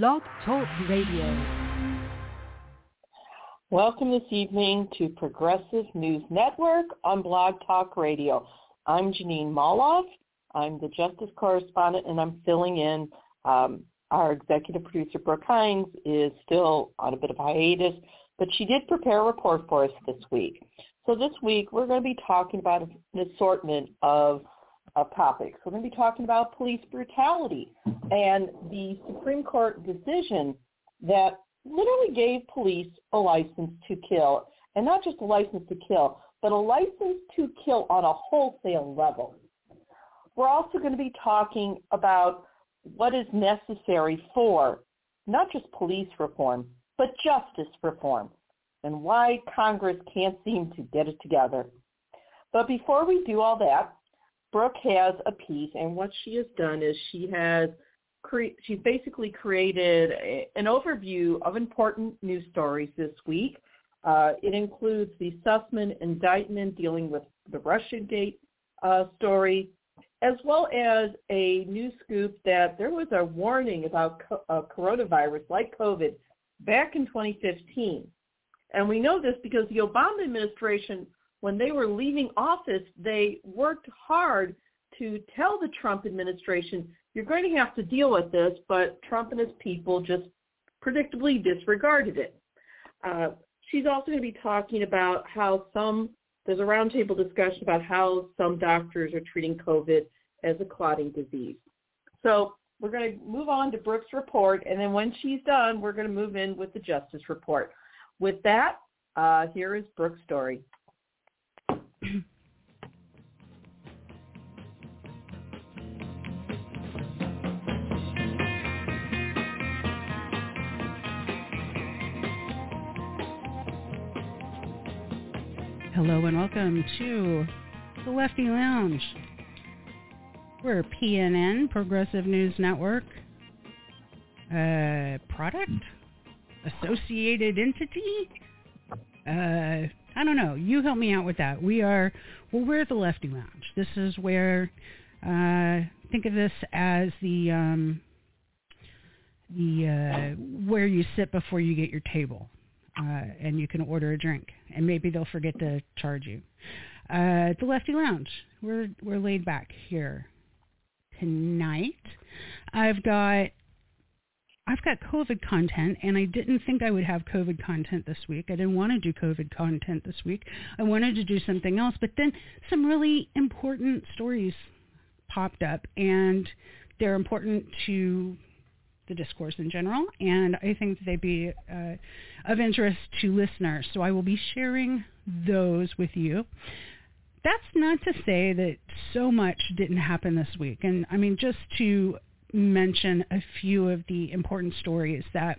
Blog Talk Radio. Welcome this evening to Progressive News Network on Blog Talk Radio. I'm Jeanine Molloff. I'm the Justice Correspondent, and I'm filling in. Um, our executive producer, Brook Hines, is still on a bit of hiatus, but she did prepare a report for us this week. So this week, we're going to be talking about an assortment of of topics. We're going to be talking about police brutality and the Supreme Court decision that literally gave police a license to kill, and not just a license to kill, but a license to kill on a wholesale level. We're also going to be talking about what is necessary for not just police reform, but justice reform, and why Congress can't seem to get it together. But before we do all that, Brook has a piece, and what she has done is she has cre- she's basically created a, an overview of important news stories this week. Uh, it includes the Sussmann indictment dealing with the Russiagate uh, story, as well as a news scoop that there was a warning about co- uh, coronavirus like COVID back in 2015. And we know this because the Obama administration when they were leaving office, they worked hard to tell the Trump administration, you're going to have to deal with this, but Trump and his people just predictably disregarded it. Uh, she's also going to be talking about how some, there's a roundtable discussion about how some doctors are treating COVID as a clotting disease. So we're going to move on to Brook's report, and then when she's done, we're going to move in with the Justice Report. With that, uh, here is Brook's story. Hello and welcome to the Lefty Lounge. We're PNN, Progressive News Network, uh, product, associated entity, uh, I don't know. You help me out with that. We are, well, we're the Lefty Lounge. This is where, uh, think of this as the, um, the, uh, where you sit before you get your table. Uh, and you can order a drink, and maybe they'll forget to charge you. Uh, the Lefty Lounge. We're we're laid back here tonight. I've got I've got COVID content, and I didn't think I would have COVID content this week. I didn't want to do COVID content this week. I wanted to do something else, but then some really important stories popped up, and they're important to the discourse in general, and I think they'd be uh, of interest to listeners. So I will be sharing those with you. That's not to say that so much didn't happen this week. And I mean, just to mention a few of the important stories that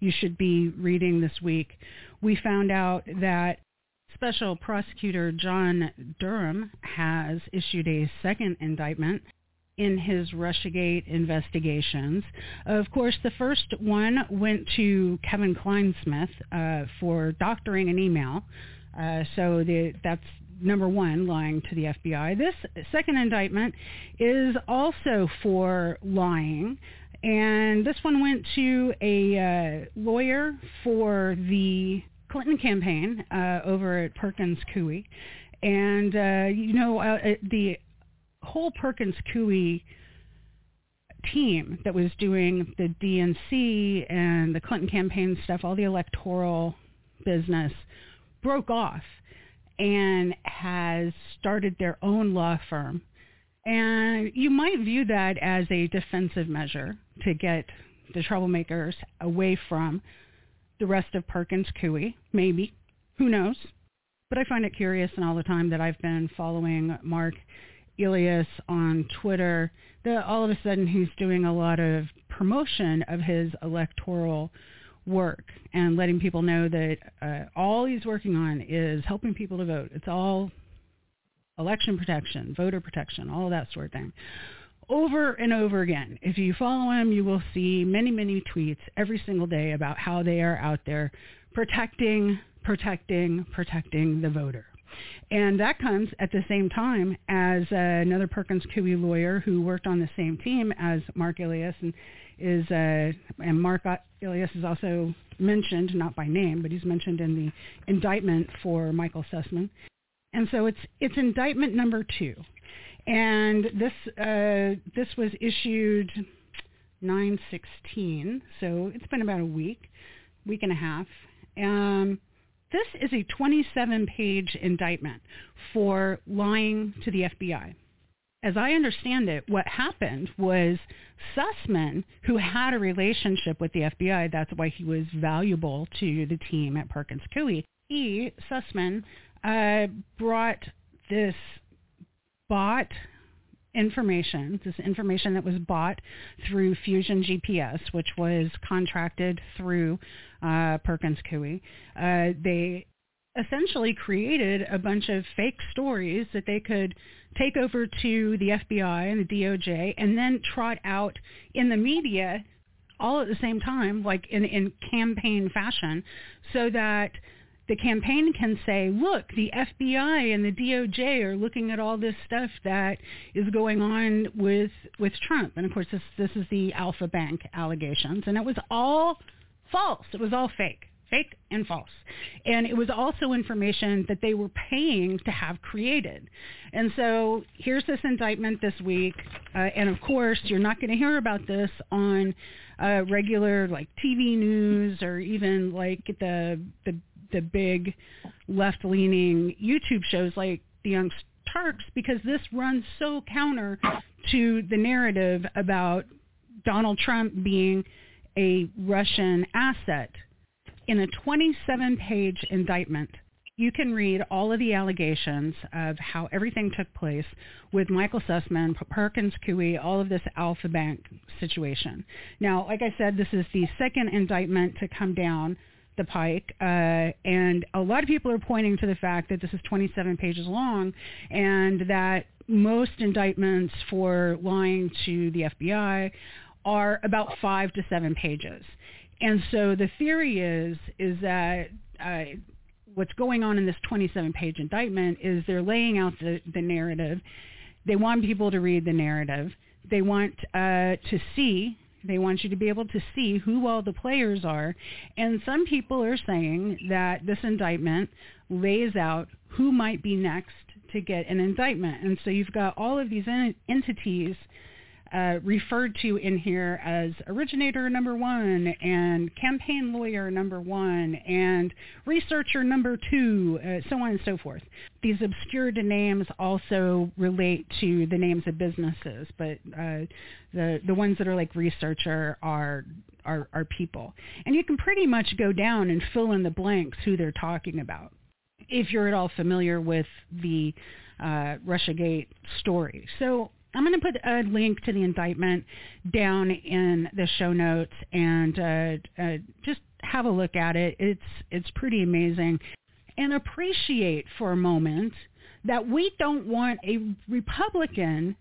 you should be reading this week. We found out that Special Prosecutor John Durham has issued a second indictment in his Russiagate investigations. Of course, the first one went to Kevin Clinesmith uh, for doctoring an email. Uh, so the, that's number one, lying to the FBI. This second indictment is also for lying. And this one went to a uh, lawyer for the Clinton campaign uh, over at Perkins Coie. And, uh, you know, uh, the whole Perkins Coie team that was doing the DNC and the Clinton campaign stuff, all the electoral business, broke off and has started their own law firm. And you might view that as a defensive measure to get the troublemakers away from the rest of Perkins Coie, maybe. Who knows? But I find it curious and all the time that I've been following Mark Elias on Twitter that all of a sudden he's doing a lot of promotion of his electoral work and letting people know that uh, all he's working on is helping people to vote. It's all election protection, voter protection, all that sort of thing. Over and over again. If you follow him, you will see many, many tweets every single day about how they are out there protecting, protecting, protecting the voter. And that comes at the same time as uh, another Perkins Coie lawyer who worked on the same team as Mark Elias and is uh, and Mark Elias is also mentioned, not by name, but he's mentioned in the indictment for Michael Sussmann. And so it's it's indictment number two, and this uh, this was issued 916, so it's been about a week, week and a half. Um, this is a 27-page indictment for lying to the FBI. As I understand it, what happened was Sussmann, who had a relationship with the FBI, that's why he was valuable to the team at Perkins Coie, he, Sussmann, uh, brought this bought information, this information that was bought through Fusion GPS, which was contracted through uh, Perkins Coie. Uh, they essentially created a bunch of fake stories that they could take over to the FBI and the DOJ and then trot out in the media all at the same time, like in, in campaign fashion, so that the campaign can say, look, the FBI and the DOJ are looking at all this stuff that is going on with with Trump. And of course, this this is the Alfa Bank allegations, and it was all false. It was all fake, fake and false. And it was also information that they were paying to have created. And so here's this indictment this week, uh, and of course, you're not going to hear about this on uh, regular like TV news or even like the the the big left-leaning YouTube shows like the Young Turks because this runs so counter to the narrative about Donald Trump being a Russian asset. In a 27-page indictment, you can read all of the allegations of how everything took place with Michael Sussmann, Perkins Coie, all of this Alfa Bank situation. Now, like I said, this is the second indictment to come down the pike, uh, and a lot of people are pointing to the fact that this is 27 pages long, and that most indictments for lying to the FBI are about five to seven pages. And so the theory is is that uh, what's going on in this 27-page indictment is they're laying out the, the narrative. They want people to read the narrative. They want uh, to see they want you to be able to see who all the players are. And some people are saying that this indictment lays out who might be next to get an indictment. And so you've got all of these entities uh, referred to in here as originator number one and campaign lawyer number one and researcher number two, uh, so on and so forth. These obscure names also relate to the names of businesses, but uh, the the ones that are like researcher are are, are people. And you can pretty much go down and fill in the blanks who they're talking about if you're at all familiar with the uh, Russiagate story. So I'm going to put a link to the indictment down in the show notes and uh, uh, just have a look at it. It's it's pretty amazing, and appreciate for a moment that we don't want a Republican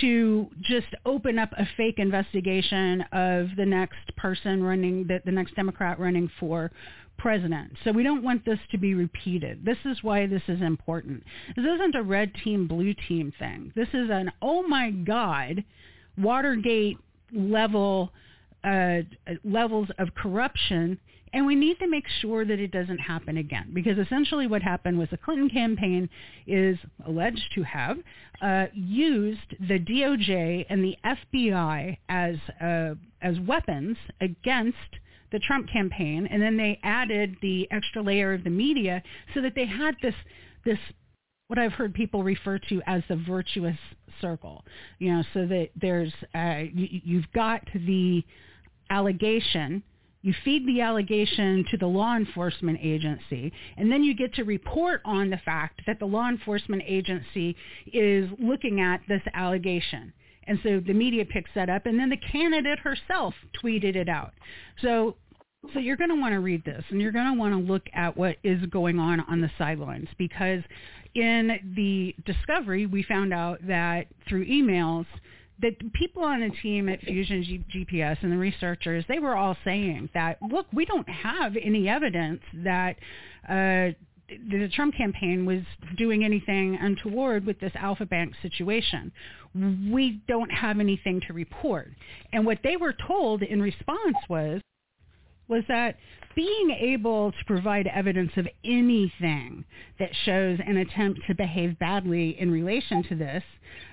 to just open up a fake investigation of the next person running, the, the next Democrat running for president. So we don't want this to be repeated. This is why this is important. This isn't a red team, blue team thing. This is an, oh my God, Watergate level uh, levels of corruption and we need to make sure that it doesn't happen again because essentially what happened was the Clinton campaign is alleged to have uh, used the DOJ and the FBI as uh, as weapons against the Trump campaign, and then they added the extra layer of the media so that they had this this what I've heard people refer to as the virtuous circle. You know, so that there's uh, you, you've got the allegation you feed the allegation to the law enforcement agency, and then you get to report on the fact that the law enforcement agency is looking at this allegation. And so the media picks that up, and then the candidate herself tweeted it out. So, so you're going to want to read this, and you're going to want to look at what is going on on the sidelines, because in the discovery, we found out that through emails, that people on the team at Fusion G- GPS and the researchers, they were all saying that, look, we don't have any evidence that uh, the Trump campaign was doing anything untoward with this Alfa Bank situation. We don't have anything to report. And what they were told in response was was that being able to provide evidence of anything that shows an attempt to behave badly in relation to this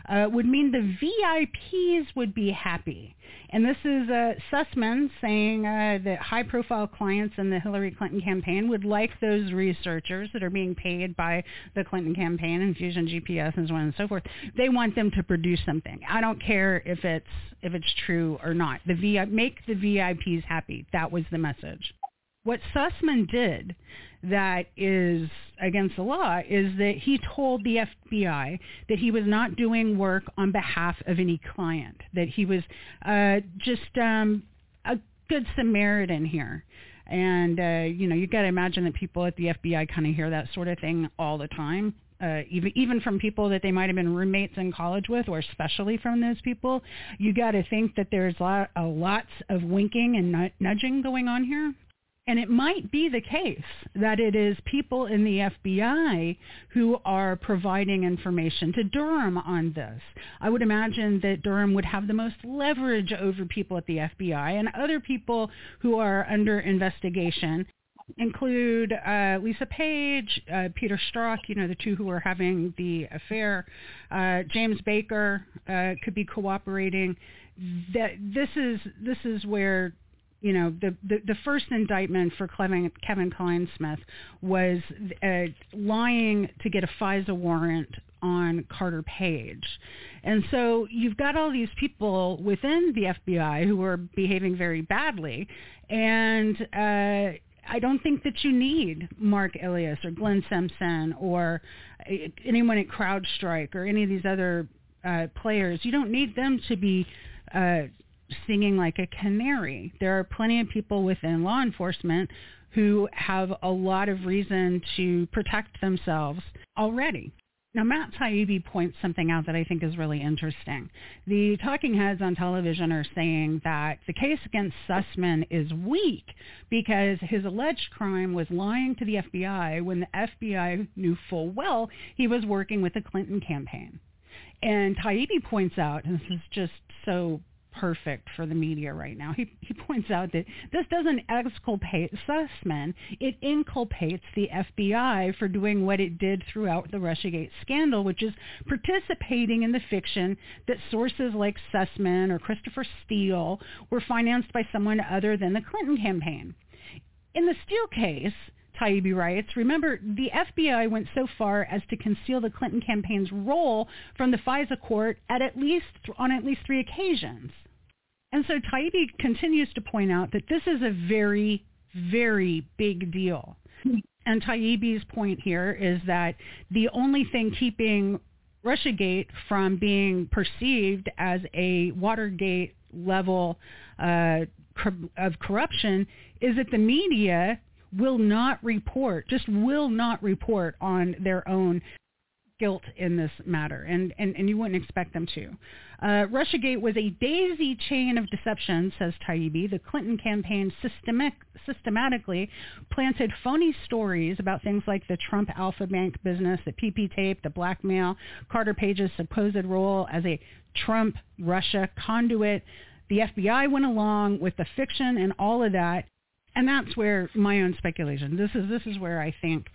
uh, would mean the VIPs would be happy. And this is uh, Sussmann saying uh, that high-profile clients in the Hillary Clinton campaign would like those researchers that are being paid by the Clinton campaign and Fusion GPS and so on and so forth. They want them to produce something. I don't care if it's if it's true or not. The VI, make the VIPs happy. That was the message. What Sussmann did that is against the law is that he told the FBI that he was not doing work on behalf of any client, that he was uh, just um, a good Samaritan here. And, uh, you know, you've got to imagine that people at the FBI kind of hear that sort of thing all the time. Uh, even even from people that they might have been roommates in college with, or especially from those people, you got to think that there's lot, uh, lots of winking and nudging going on here. And it might be the case that it is people in the FBI who are providing information to Durham on this. I would imagine that Durham would have the most leverage over people at the FBI and other people who are under investigation include uh, Lisa Page, uh, Peter Strzok, you know, the two who are having the affair. Uh, James Baker uh, could be cooperating. That this is this is where you know, the, the, the first indictment for Kevin, Kevin Clinesmith was uh, lying to get a FISA warrant on Carter Page. And so you've got all these people within the FBI who are behaving very badly. And uh, I don't think that you need Mark Elias or Glenn Simpson or uh, anyone at CrowdStrike or any of these other uh, players. You don't need them to be uh, singing like a canary. There are plenty of people within law enforcement who have a lot of reason to protect themselves already. Now, Matt Taibbi points something out that I think is really interesting. The talking heads on television are saying that the case against Sussmann is weak because his alleged crime was lying to the FBI when the FBI knew full well he was working with the Clinton campaign. And Taibbi points out, and this is just so perfect for the media right now. He, he points out that this doesn't exculpate Sussmann. It inculpates the FBI for doing what it did throughout the Russiagate scandal, which is participating in the fiction that sources like Sussmann or Christopher Steele were financed by someone other than the Clinton campaign. In the Steele case, Taibbi writes, remember, the FBI went so far as to conceal the Clinton campaign's role from the FISA court at, at least on at least three occasions. And so Taibbi continues to point out that this is a very, very big deal. And Taibbi's point here is that the only thing keeping Russiagate from being perceived as a Watergate level uh, of corruption is that the media will not report, just will not report on their own guilt in this matter, and, and, and you wouldn't expect them to. Uh, Russiagate was a daisy chain of deception, says Taibbi. The Clinton campaign systemic, systematically planted phony stories about things like the Trump Alfa Bank business, the PP tape, the blackmail, Carter Page's supposed role as a Trump Russia conduit. The FBI went along with the fiction and all of that, and that's where my own speculation. This is this is where I think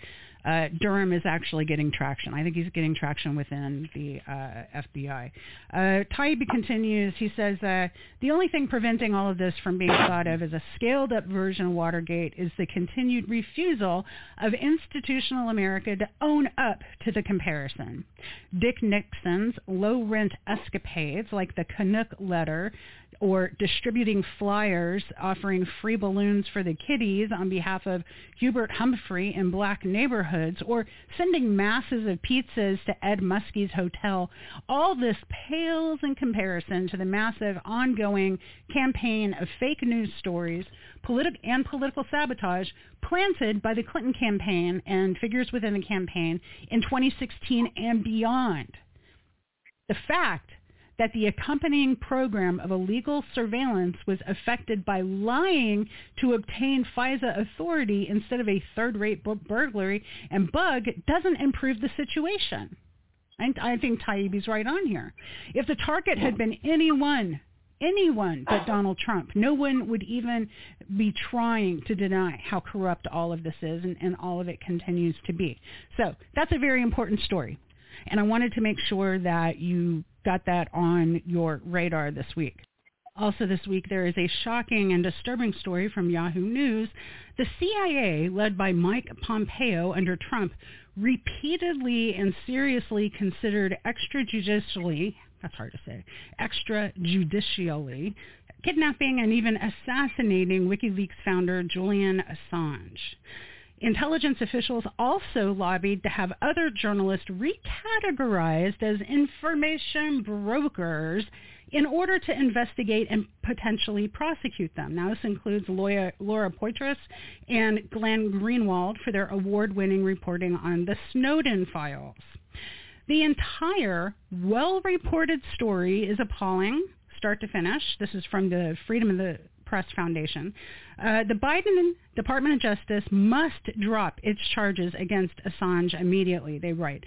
uh, Durham is actually getting traction. I think he's getting traction within the uh, FBI. Uh, Taibbi continues. He says uh, the only thing preventing all of this from being thought of as a scaled-up version of Watergate is the continued refusal of institutional America to own up to the comparison. Dick Nixon's low-rent escapades, like the Canuck letter, or distributing flyers offering free balloons for the kiddies on behalf of Hubert Humphrey in black neighborhoods, or sending masses of pizzas to Ed Muskie's hotel, all this pales in comparison to the massive ongoing campaign of fake news stories politi- and political sabotage planted by the Clinton campaign and figures within the campaign in 2016 and beyond. The fact that the accompanying program of illegal surveillance was affected by lying to obtain FISA authority instead of a third-rate burglary and bug doesn't improve the situation. I, I think Taibbi's right on here. If the target had been anyone anyone but Donald Trump. No one would even be trying to deny how corrupt all of this is and, and, all of it continues to be. So that's a very important story. And I wanted to make sure that you got that on your radar this week. Also this week, there is a shocking and disturbing story from Yahoo News. The CIA, led by Mike Pompeo under Trump, repeatedly and seriously considered extrajudicially, that's hard to say, extrajudicially, kidnapping and even assassinating WikiLeaks founder Julian Assange. Intelligence officials also lobbied to have other journalists recategorized as information brokers in order to investigate and potentially prosecute them. Now, this includes Laura, Laura Poitras and Glenn Greenwald for their award-winning reporting on the Snowden files. The entire well-reported story is appalling, start to finish. This is from the Freedom of the Press Foundation. Uh, the Biden Department of Justice must drop its charges against Assange immediately, they write.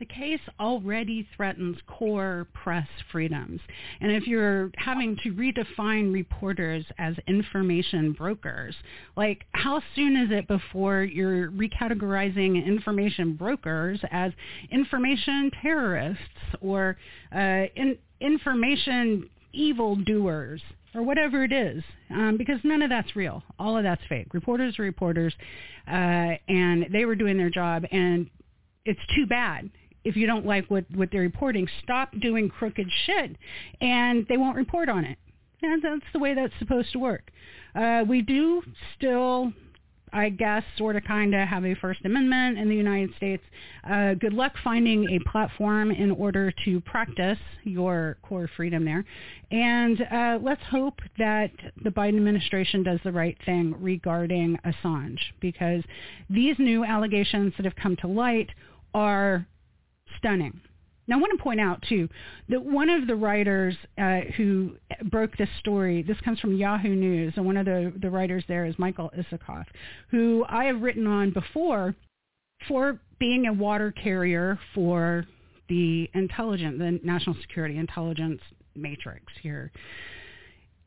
The case already threatens core press freedoms. And if you're having to redefine reporters as information brokers, like how soon is it before you're recategorizing information brokers as information terrorists or uh, in, information evildoers? Or whatever it is, um, because none of that's real. All of that's fake. Reporters are reporters, uh, and they were doing their job, and it's too bad if you don't like what, what they're reporting. Stop doing crooked shit, and they won't report on it. And that's the way that's supposed to work. Uh, we do still I guess, sort of, kind of have a First Amendment in the United States. Uh, good luck finding a platform in order to practice your core freedom there. And uh, let's hope that the Biden administration does the right thing regarding Assange, because these new allegations that have come to light are stunning. Now, I want to point out, too, that one of the writers uh, who broke this story, this comes from Yahoo News, and one of the, the writers there is Michael Isikoff, who I have written on before for being a water carrier for the intelligence, the national security intelligence matrix here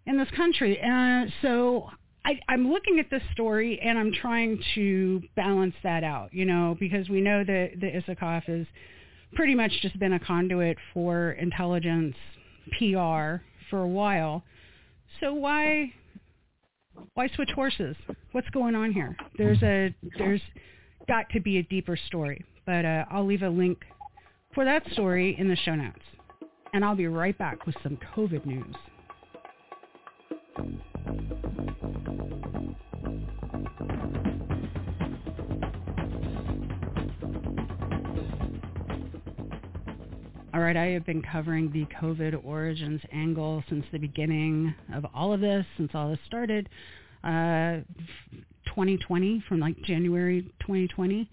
in this country. Uh, so I, am looking at this story and I'm trying to balance that out, you know, because we know that the Isikoff is pretty much just been a conduit for intelligence PR for a while. So why why switch horses? What's going on here? There's a there's got to be a deeper story, but uh, I'll leave a link for that story in the show notes, and I'll be right back with some COVID news. All right, I have been covering the COVID origins angle since the beginning of all of this, since all this started, uh, 2020, from like January 2020.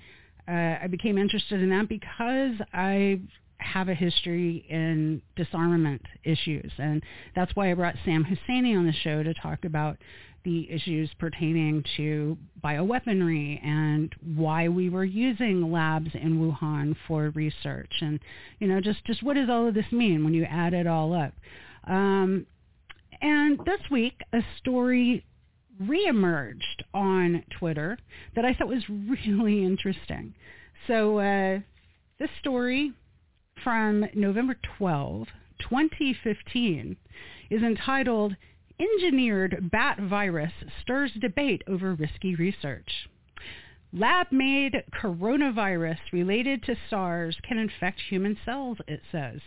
Uh, I became interested in that because I have a history in disarmament issues, and that's why I brought Sam Husseini on the show to talk about the issues pertaining to bioweaponry and why we were using labs in Wuhan for research. And you know just just what does all of this mean when you add it all up? Um, and this week a story reemerged on Twitter that I thought was really interesting. So uh, this story from November 12 2015 is entitled engineered bat virus stirs debate over risky research. Lab-made coronavirus related to SARS can infect human cells, it says.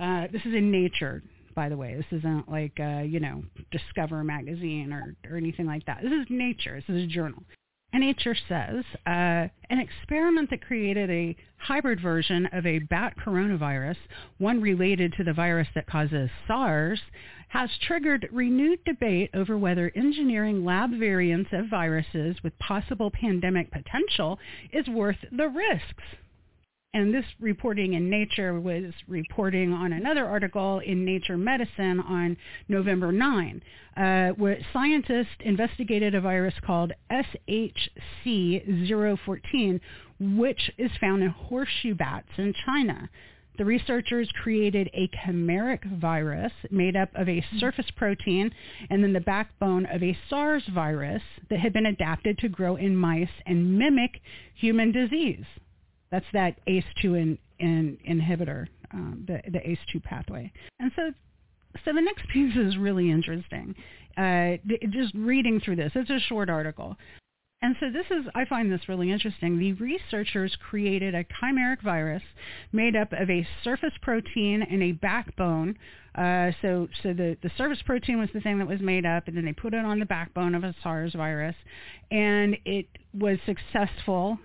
Uh, this is in Nature, by the way. This isn't like, uh, you know, Discover magazine or, or anything like that. This is Nature. This is a journal. Nature says uh, an experiment that created a hybrid version of a bat coronavirus, one related to the virus that causes SARS, has triggered renewed debate over whether engineering lab variants of viruses with possible pandemic potential is worth the risks. And this reporting in Nature was reporting on another article in Nature Medicine on November 9, uh, where scientists investigated a virus called SHC014, which is found in horseshoe bats in China. The researchers created a chimeric virus made up of a surface protein and then the backbone of a SARS virus that had been adapted to grow in mice and mimic human disease. That's that ACE2 in, in, inhibitor, um, the, the ACE2 pathway. And so, so the next piece is really interesting. Uh, just reading through this, it's a short article. And so this is, I find this really interesting. The researchers created a chimeric virus made up of a surface protein and a backbone. Uh, so so the, the surface protein was the thing that was made up, and then they put it on the backbone of a SARS virus. And it was successful,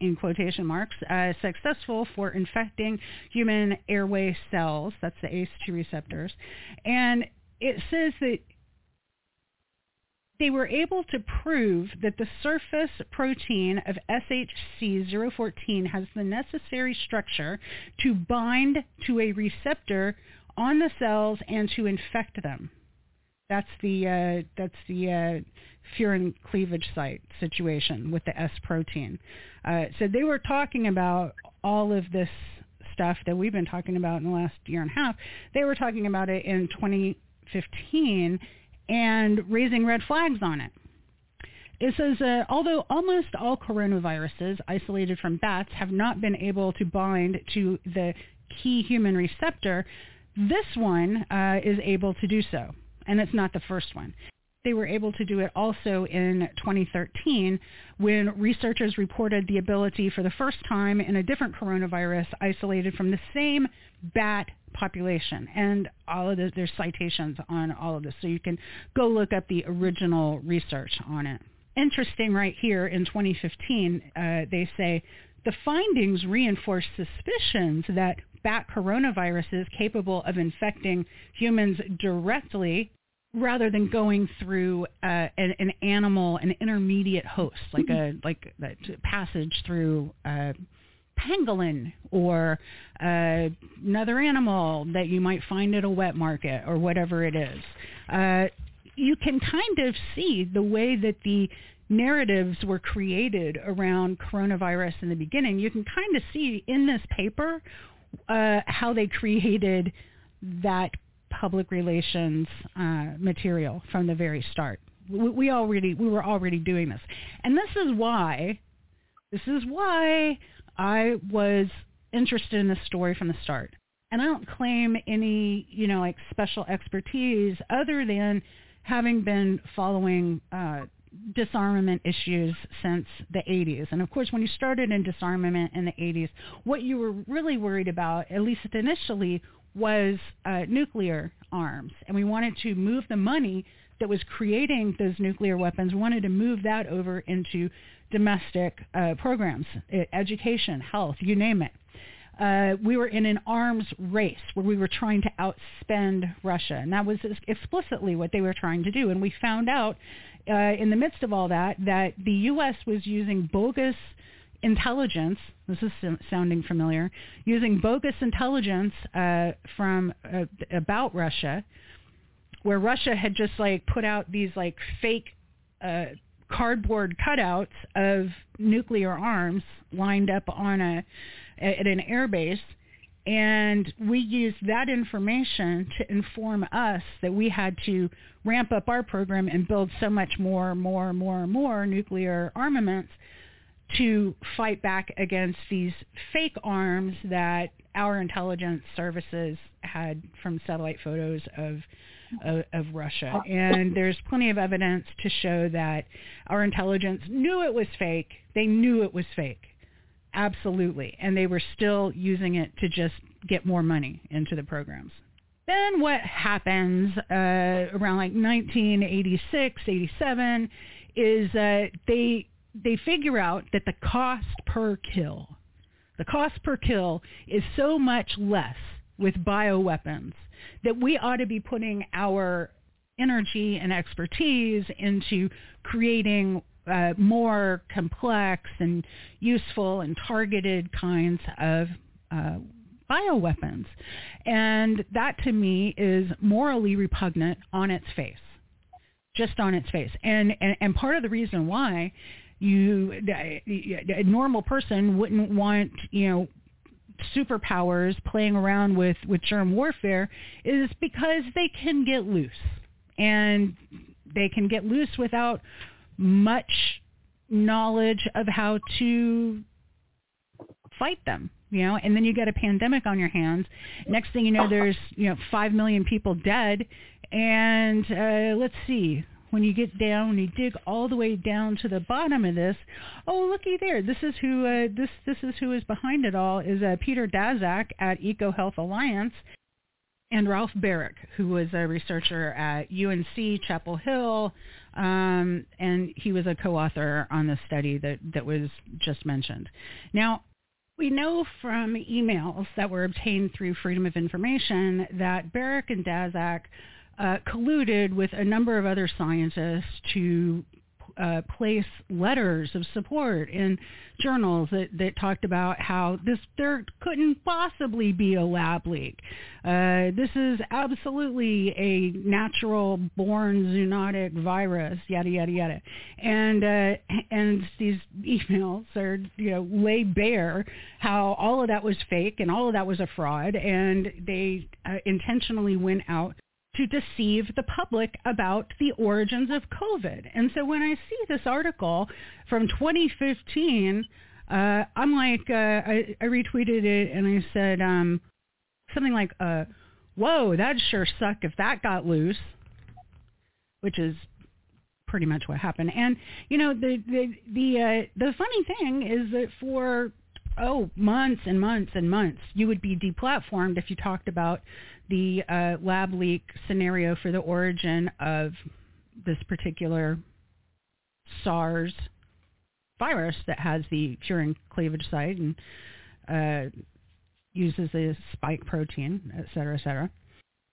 in quotation marks, uh, successful for infecting human airway cells. That's the ACE2 receptors. And it says that they were able to prove that the surface protein of SHC014 has the necessary structure to bind to a receptor on the cells and to infect them. That's the uh, that's the uh, furin cleavage site situation with the S protein. Uh, so they were talking about all of this stuff that we've been talking about in the last year and a half. They were talking about it in 2015 and raising red flags on it. It says, uh, although almost all coronaviruses isolated from bats have not been able to bind to the key human receptor, this one uh, is able to do so, and it's not the first one. They were able to do it also in 2013 when researchers reported the ability for the first time in a different coronavirus isolated from the same bat population. And all of this, there's citations on all of this. So you can go look up the original research on it. Interesting right here in 2015, uh, they say the findings reinforce suspicions that bat coronaviruses capable of infecting humans directly rather than going through uh, an, an, animal, an intermediate host, like a like a passage through uh, pangolin or uh, another animal that you might find at a wet market or whatever it is. Uh, you can kind of see the way that the narratives were created around coronavirus in the beginning. You can kind of see in this paper uh, how they created that public relations uh, material from the very start. We, we already we were already doing this, and this is why this is why I was interested in this story from the start. And I don't claim any, you know, like special expertise other than having been following uh, disarmament issues since the 80s. And of course, when you started in disarmament in the 80s, what you were really worried about, at least initially, was uh, nuclear arms. And we wanted to move the money that was creating those nuclear weapons, we wanted to move that over into domestic uh, programs, education, health, you name it. Uh, we were in an arms race where we were trying to outspend Russia, and that was explicitly what they were trying to do. And we found out uh, in the midst of all that that the U.S. was using bogus intelligence. This is sounding familiar. Using bogus intelligence uh, from uh, about Russia, where Russia had just like put out these like fake uh, cardboard cutouts of nuclear arms lined up on a at an airbase and we used that information to inform us that we had to ramp up our program and build so much more, more, more, more nuclear armaments to fight back against these fake arms that our intelligence services had from satellite photos of of, of Russia. And there's plenty of evidence to show that our intelligence knew it was fake. They knew it was fake. Absolutely. And they were still using it to just get more money into the programs. Then what happens uh, around like 1986, 87 is that they they figure out that the cost per kill, the cost per kill is so much less with bioweapons that we ought to be putting our energy and expertise into creating uh, more complex and useful and targeted kinds of uh, bioweapons. And that to me is morally repugnant on its face, just on its face. And, and, and part of the reason why you, a normal person wouldn't want, you know, superpowers playing around with, with germ warfare is because they can get loose. And they can get loose without much knowledge of how to fight them you know? And then you get a pandemic on your hands. Next thing you know there's you know 5 million people dead. And uh let's see when you get down when you dig all the way down to the bottom of this oh looky there this is who uh, this this is who is behind it all is uh, Peter Daszak at EcoHealth Alliance and Ralph Baric, who was a researcher at UNC Chapel Hill, um, and he was a co-author on the study that, that was just mentioned. Now, we know from emails that were obtained through Freedom of Information that Baric and Daszak uh, colluded with a number of other scientists to uh, place letters of support in journals that, that talked about how this there couldn't possibly be a lab leak. Uh, this is absolutely a natural born zoonotic virus, yada yada yada, and uh, and these emails are you know lay bare how all of that was fake and all of that was a fraud, and they uh, intentionally went out to deceive the public about the origins of COVID. And so when I see this article from 2015, uh, I'm like, uh, I, I, retweeted it and I said um, something like, uh, whoa, that'd sure suck if that got loose, which is pretty much what happened. And, you know, the, the, the, uh, the funny thing is that for oh, months and months and months, you would be deplatformed if you talked about the uh, lab leak scenario for the origin of this particular SARS virus that has the furin cleavage site and uh, uses a spike protein, et cetera, et cetera.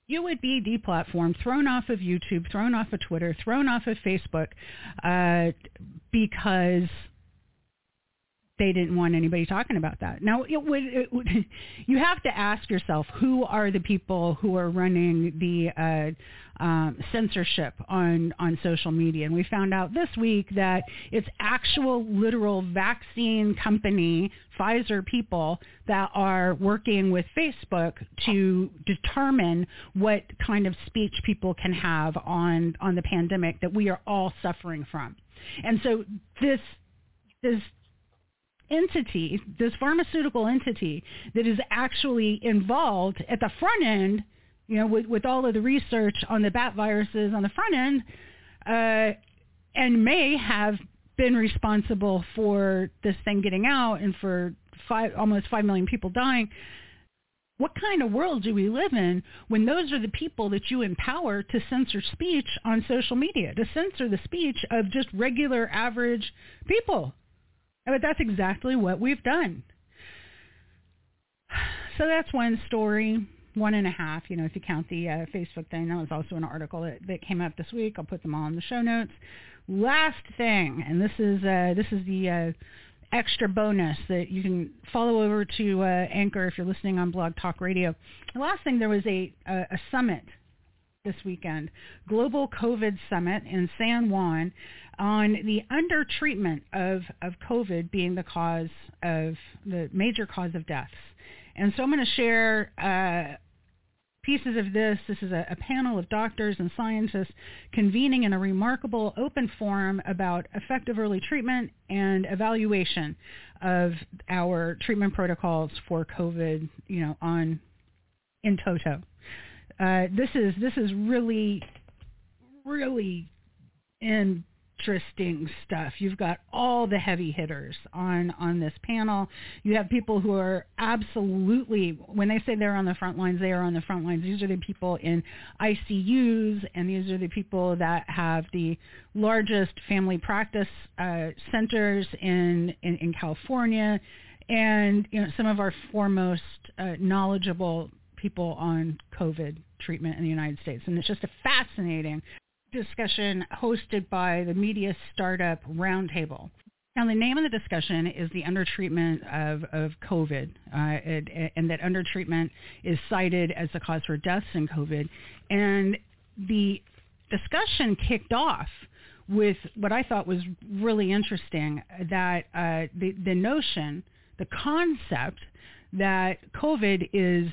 You would be deplatformed, thrown off of YouTube, thrown off of Twitter, thrown off of Facebook uh, because they didn't want anybody talking about that. Now, it would, it would, you have to ask yourself who are the people who are running the uh, um, censorship on on social media. And we found out this week that it's actual literal vaccine company Pfizer people that are working with Facebook to determine what kind of speech people can have on on the pandemic that we are all suffering from. And so this this entity, this pharmaceutical entity that is actually involved at the front end, you know, with, with all of the research on the bat viruses on the front end, uh, and may have been responsible for this thing getting out and for five, almost five million people dying. What kind of world do we live in when those are the people that you empower to censor speech on social media, to censor the speech of just regular average people? But that's exactly what we've done. So that's one story, one and a half, you know, if you count the uh, Facebook thing. That was also an article that, that came out this week. I'll put them all in the show notes. Last thing, and this is uh, this is the uh, extra bonus that you can follow over to uh, Anchor if you're listening on Blog Talk Radio. The last thing, there was a, a, a summit this weekend, Global COVID Summit in San Juan on the undertreatment of, of COVID being the cause of the major cause of deaths. And so I'm going to share uh, pieces of this. This is a, a, panel of doctors and scientists convening in a remarkable open forum about effective early treatment and evaluation of our treatment protocols for COVID, you know, on in toto. Uh, this is this is really, really interesting stuff. You've got all the heavy hitters on on this panel. You have people who are absolutely when they say they're on the front lines, they are on the front lines. These are the people in ICUs, and these are the people that have the largest family practice uh, centers in, in in California, and you know some of our foremost uh, knowledgeable people on COVID treatment in the United States. And it's just a fascinating discussion hosted by the Media Startup Roundtable. Now, the name of the discussion is the undertreatment of, of COVID, uh, and, and that undertreatment is cited as the cause for deaths in COVID. And the discussion kicked off with what I thought was really interesting, that uh, the, the notion, the concept that COVID is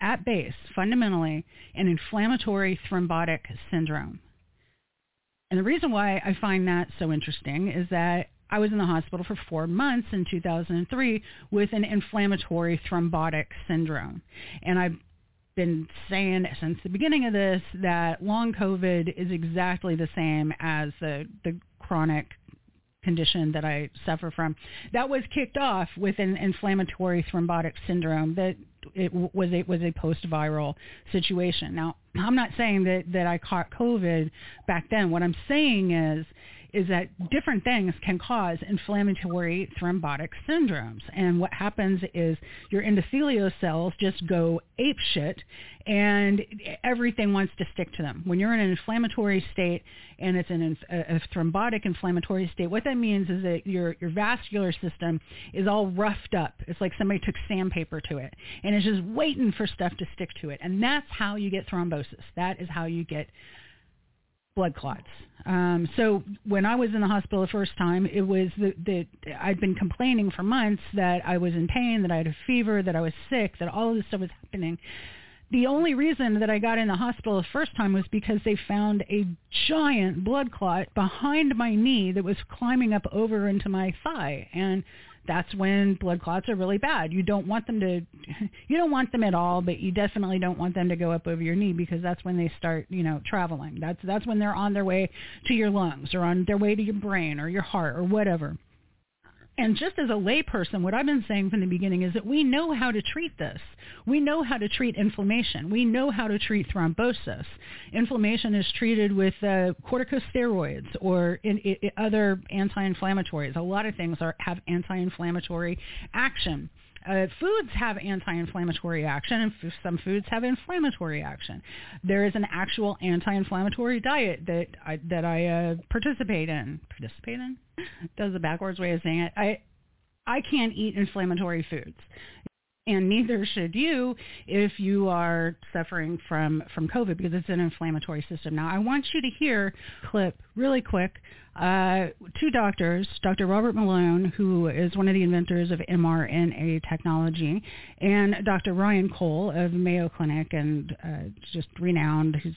at base, fundamentally, an inflammatory thrombotic syndrome. And the reason why I find that so interesting is that I was in the hospital for four months in 2003 with an inflammatory thrombotic syndrome. And I've been saying since the beginning of this that long COVID is exactly the same as the, the chronic condition that I suffer from. That was kicked off with an inflammatory thrombotic syndrome that it was a was a post viral situation. Now, I'm not saying that that I caught COVID back then. What I'm saying is is that different things can cause inflammatory thrombotic syndromes. And what happens is your endothelial cells just go ape shit and everything wants to stick to them. When you're in an inflammatory state and it's in a, a thrombotic inflammatory state, what that means is that your, your vascular system is all roughed up. It's like somebody took sandpaper to it and it's just waiting for stuff to stick to it. And that's how you get thrombosis. That is how you get blood clots. Um, so when I was in the hospital the first time, it was that the, I'd been complaining for months that I was in pain, that I had a fever, that I was sick, that all of this stuff was happening. The only reason that I got in the hospital the first time was because they found a giant blood clot behind my knee that was climbing up over into my thigh. And that's when blood clots are really bad. You don't want them to, you don't want them at all, but you definitely don't want them to go up over your knee because that's when they start, you know, traveling. That's that's when they're on their way to your lungs or on their way to your brain or your heart or whatever. And just as a layperson, what I've been saying from the beginning is that we know how to treat this. We know how to treat inflammation. We know how to treat thrombosis. Inflammation is treated with uh, corticosteroids or in, in other anti-inflammatories. A lot of things are, have anti-inflammatory action. Uh, foods have anti-inflammatory action, and f- some foods have inflammatory action. There is an actual anti-inflammatory diet that I, that I uh, participate in. Participate in? Does the backwards way of saying it. I I can't eat inflammatory foods and neither should you if you are suffering from, from COVID because it's an inflammatory system. Now, I want you to hear clip really quick. Uh, two doctors, Dr. Robert Malone, who is one of the inventors of mRNA technology, and Dr. Ryan Cole of Mayo Clinic and uh, just renowned, who's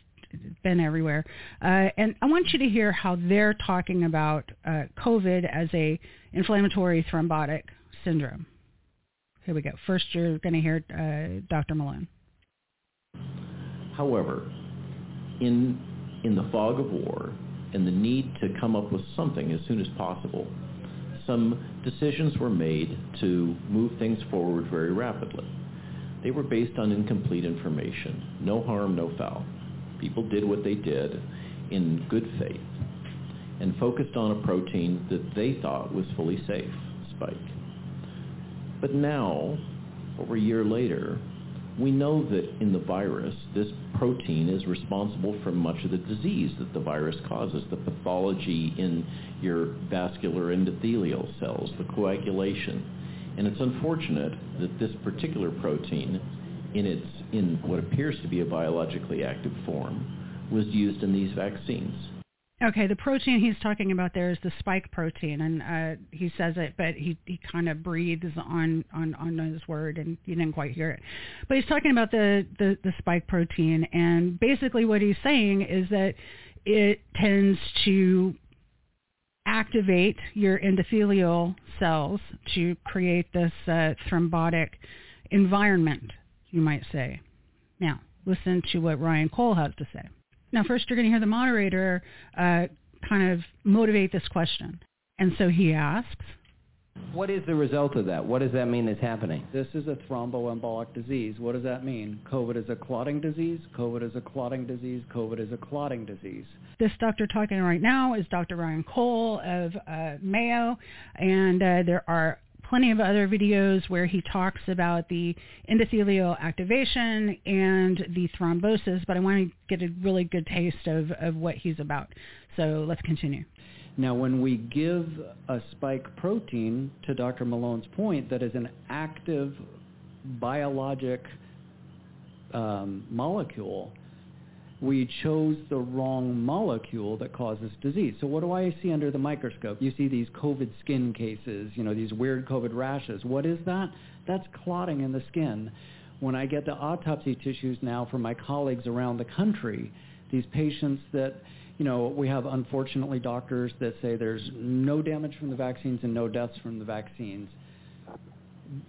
been everywhere. Uh, and I want you to hear how they're talking about uh, COVID as a inflammatory thrombotic syndrome. Here we go. First, you're going to hear uh, Dr. Malone. However, in in the fog of war and the need to come up with something as soon as possible, some decisions were made to move things forward very rapidly. They were based on incomplete information. No harm, no foul. People did what they did in good faith and focused on a protein that they thought was fully safe, spike. But now, over a year later, we know that in the virus, this protein is responsible for much of the disease that the virus causes, the pathology in your vascular endothelial cells, the coagulation. And it's unfortunate that this particular protein, in, its, in what appears to be a biologically active form, was used in these vaccines. Okay, the protein he's talking about there is the spike protein, and uh, he says it, but he, he kind of breathes on, on, on his word, and you didn't quite hear it. But he's talking about the, the, the spike protein, and basically what he's saying is that it tends to activate your endothelial cells to create this uh, thrombotic environment, you might say. Now, listen to what Ryan Cole has to say. Now, first you're going to hear the moderator uh, kind of motivate this question. And so he asks, what is the result of that? What does that mean is happening? This is a thromboembolic disease. What does that mean? COVID is a clotting disease. COVID is a clotting disease. COVID is a clotting disease. This doctor talking right now is Dr. Ryan Cole of uh, Mayo, and uh, there are plenty of other videos where he talks about the endothelial activation and the thrombosis, but I want to get a really good taste of, of what he's about. So let's continue. Now, when we give a spike protein, to Dr. Malone's point, that is an active biologic um, molecule, we chose the wrong molecule that causes disease. So what do I see under the microscope? You see these COVID skin cases, you know, these weird COVID rashes. What is that? That's clotting in the skin. When I get the autopsy tissues now from my colleagues around the country, these patients that, you know, we have unfortunately doctors that say there's no damage from the vaccines and no deaths from the vaccines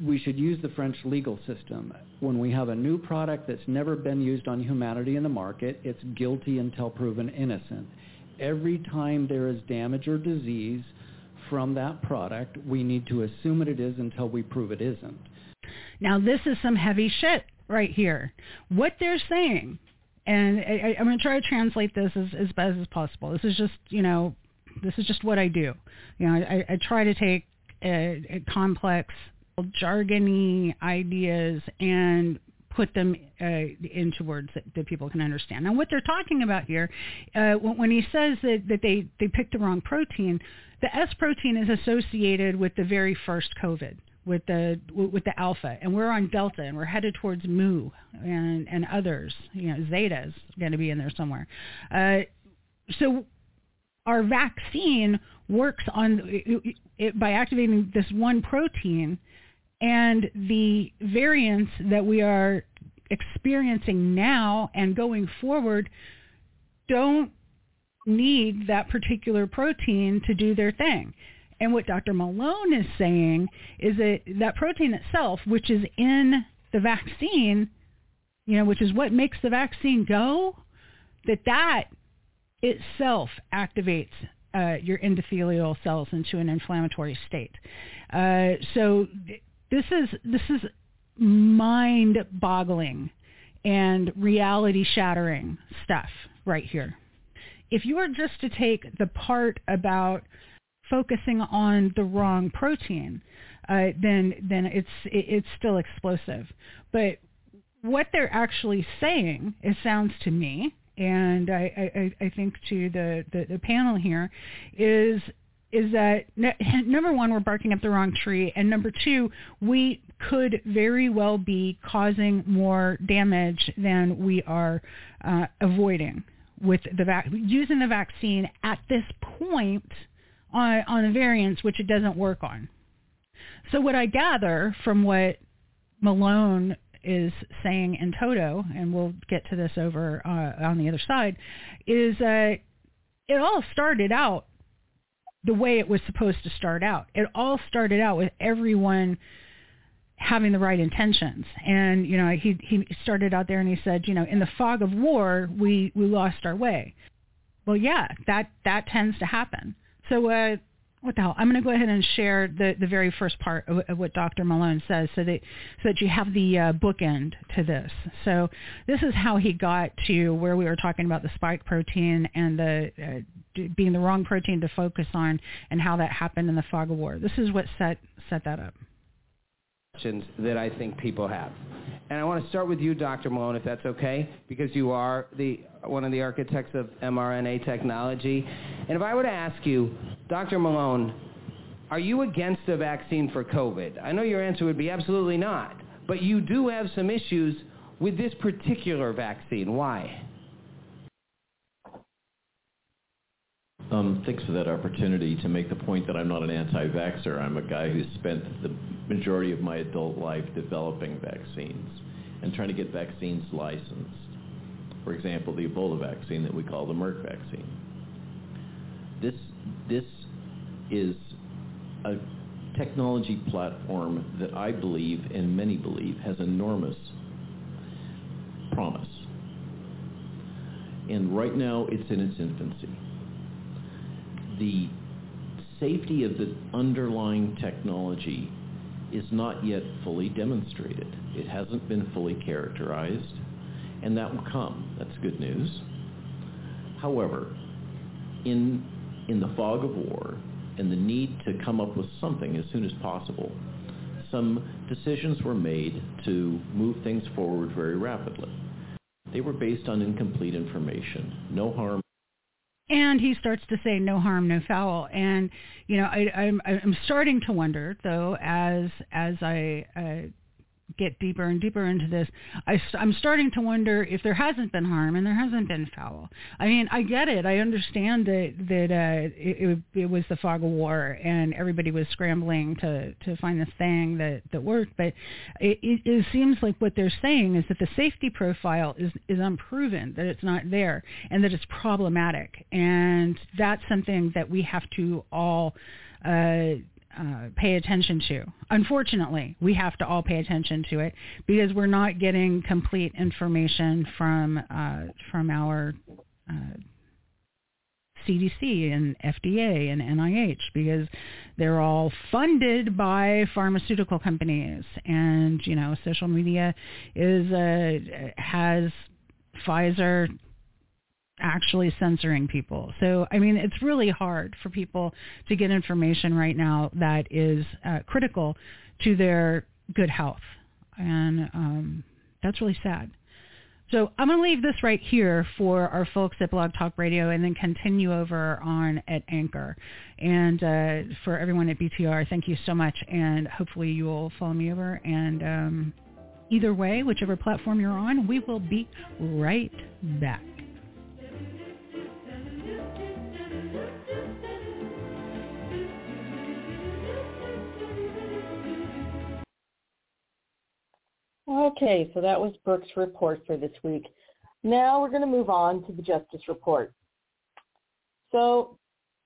we should use the French legal system. When we have a new product that's never been used on humanity in the market, it's guilty until proven innocent. Every time there is damage or disease from that product, we need to assume it is until we prove it isn't. Now, this is some heavy shit right here. What they're saying, and I, am going to try to translate this as, as best as possible. This is just, you know, this is just what I do. You know, I, I try to take a, a complex jargony ideas and put them uh, into words that, that, people can understand. Now, what they're talking about here, uh, when, he says that, that they, they picked the wrong protein, the S protein is associated with the very first COVID, with the with the alpha, and we're on delta, and we're headed towards mu and and others. You know, zeta is going to be in there somewhere. Uh, so our vaccine works on it, it, by activating this one protein and the variants that we are experiencing now and going forward don't need that particular protein to do their thing. And what Dr. Malone is saying is that that protein itself, which is in the vaccine, you know, which is what makes the vaccine go, that that itself activates uh, your endothelial cells into an inflammatory state. Uh, so this is this is mind-boggling and reality-shattering stuff right here. If you were just to take the part about focusing on the wrong protein, uh, then then it's it, it's still explosive. But what they're actually saying, it sounds to me, and I, I, I think to the, the, the panel here, is is that number one, we're barking up the wrong tree, and number two, we could very well be causing more damage than we are uh, avoiding with the vac- using the vaccine at this point on on the variants, which it doesn't work on. So what I gather from what Malone is saying in toto, and we'll get to this over uh, on the other side, is uh, it all started out the way it was supposed to start out. It all started out with everyone having the right intentions. And, you know, he he started out there and he said, you know, in the fog of war, we we lost our way. Well, yeah, that that tends to happen. So uh what the hell? I'm going to go ahead and share the, the very first part of, of what Dr. Malone says so that, so that you have the uh, bookend to this. So this is how he got to where we were talking about the spike protein and the uh, being the wrong protein to focus on and how that happened in the fog of war. This is what set, set that up. That I think people have. And I want to start with you, Dr. Malone, if that's okay, because you are the one of the architects of mRNA technology. And if I were to ask you, Dr. Malone, are you against a vaccine for COVID? I know your answer would be absolutely not, but you do have some issues with this particular vaccine. Why? Um, thanks for that opportunity to make the point that I'm not an anti-vaxxer. I'm a guy who spent the majority of my adult life developing vaccines and trying to get vaccines licensed. For example, the Ebola vaccine that we call the Merck vaccine. This, this is a technology platform that I believe and many believe has enormous promise. And right now it's in its infancy the safety of the underlying technology is not yet fully demonstrated. It hasn't been fully characterized, and that will come. That's good news. However, in, in the fog of war and the need to come up with something as soon as possible, some decisions were made to move things forward very rapidly. They were based on incomplete information. No harm and he starts to say no harm no foul. And you know i i'm i'm starting to wonder though as as i uh, get deeper and deeper into this, I, I'm starting to wonder if there hasn't been harm and there hasn't been foul. I mean, I get it. I understand that that uh, it, it was the fog of war and everybody was scrambling to to find this thing that that worked. But it, it, it seems like what they're saying is that the safety profile is is unproven, that it's not there, and that it's problematic. And that's something that we have to all uh, uh, pay attention to. Unfortunately, we have to all pay attention to it because we're not getting complete information from uh, from our uh, CDC and FDA and NIH because they're all funded by pharmaceutical companies, and you know, social media is has Pfizer actually censoring people. So, I mean, it's really hard for people to get information right now that is uh, critical to their good health. And um, that's really sad. So I'm going to leave this right here for our folks at Blog Talk Radio and then continue over on at Anchor. And uh, for everyone at BTR, thank you so much. And hopefully you will follow me over. And um, either way, whichever platform you're on, we will be right back. Okay, so that was Brook's report for this week. Now we're going to move on to the Justice Report. So,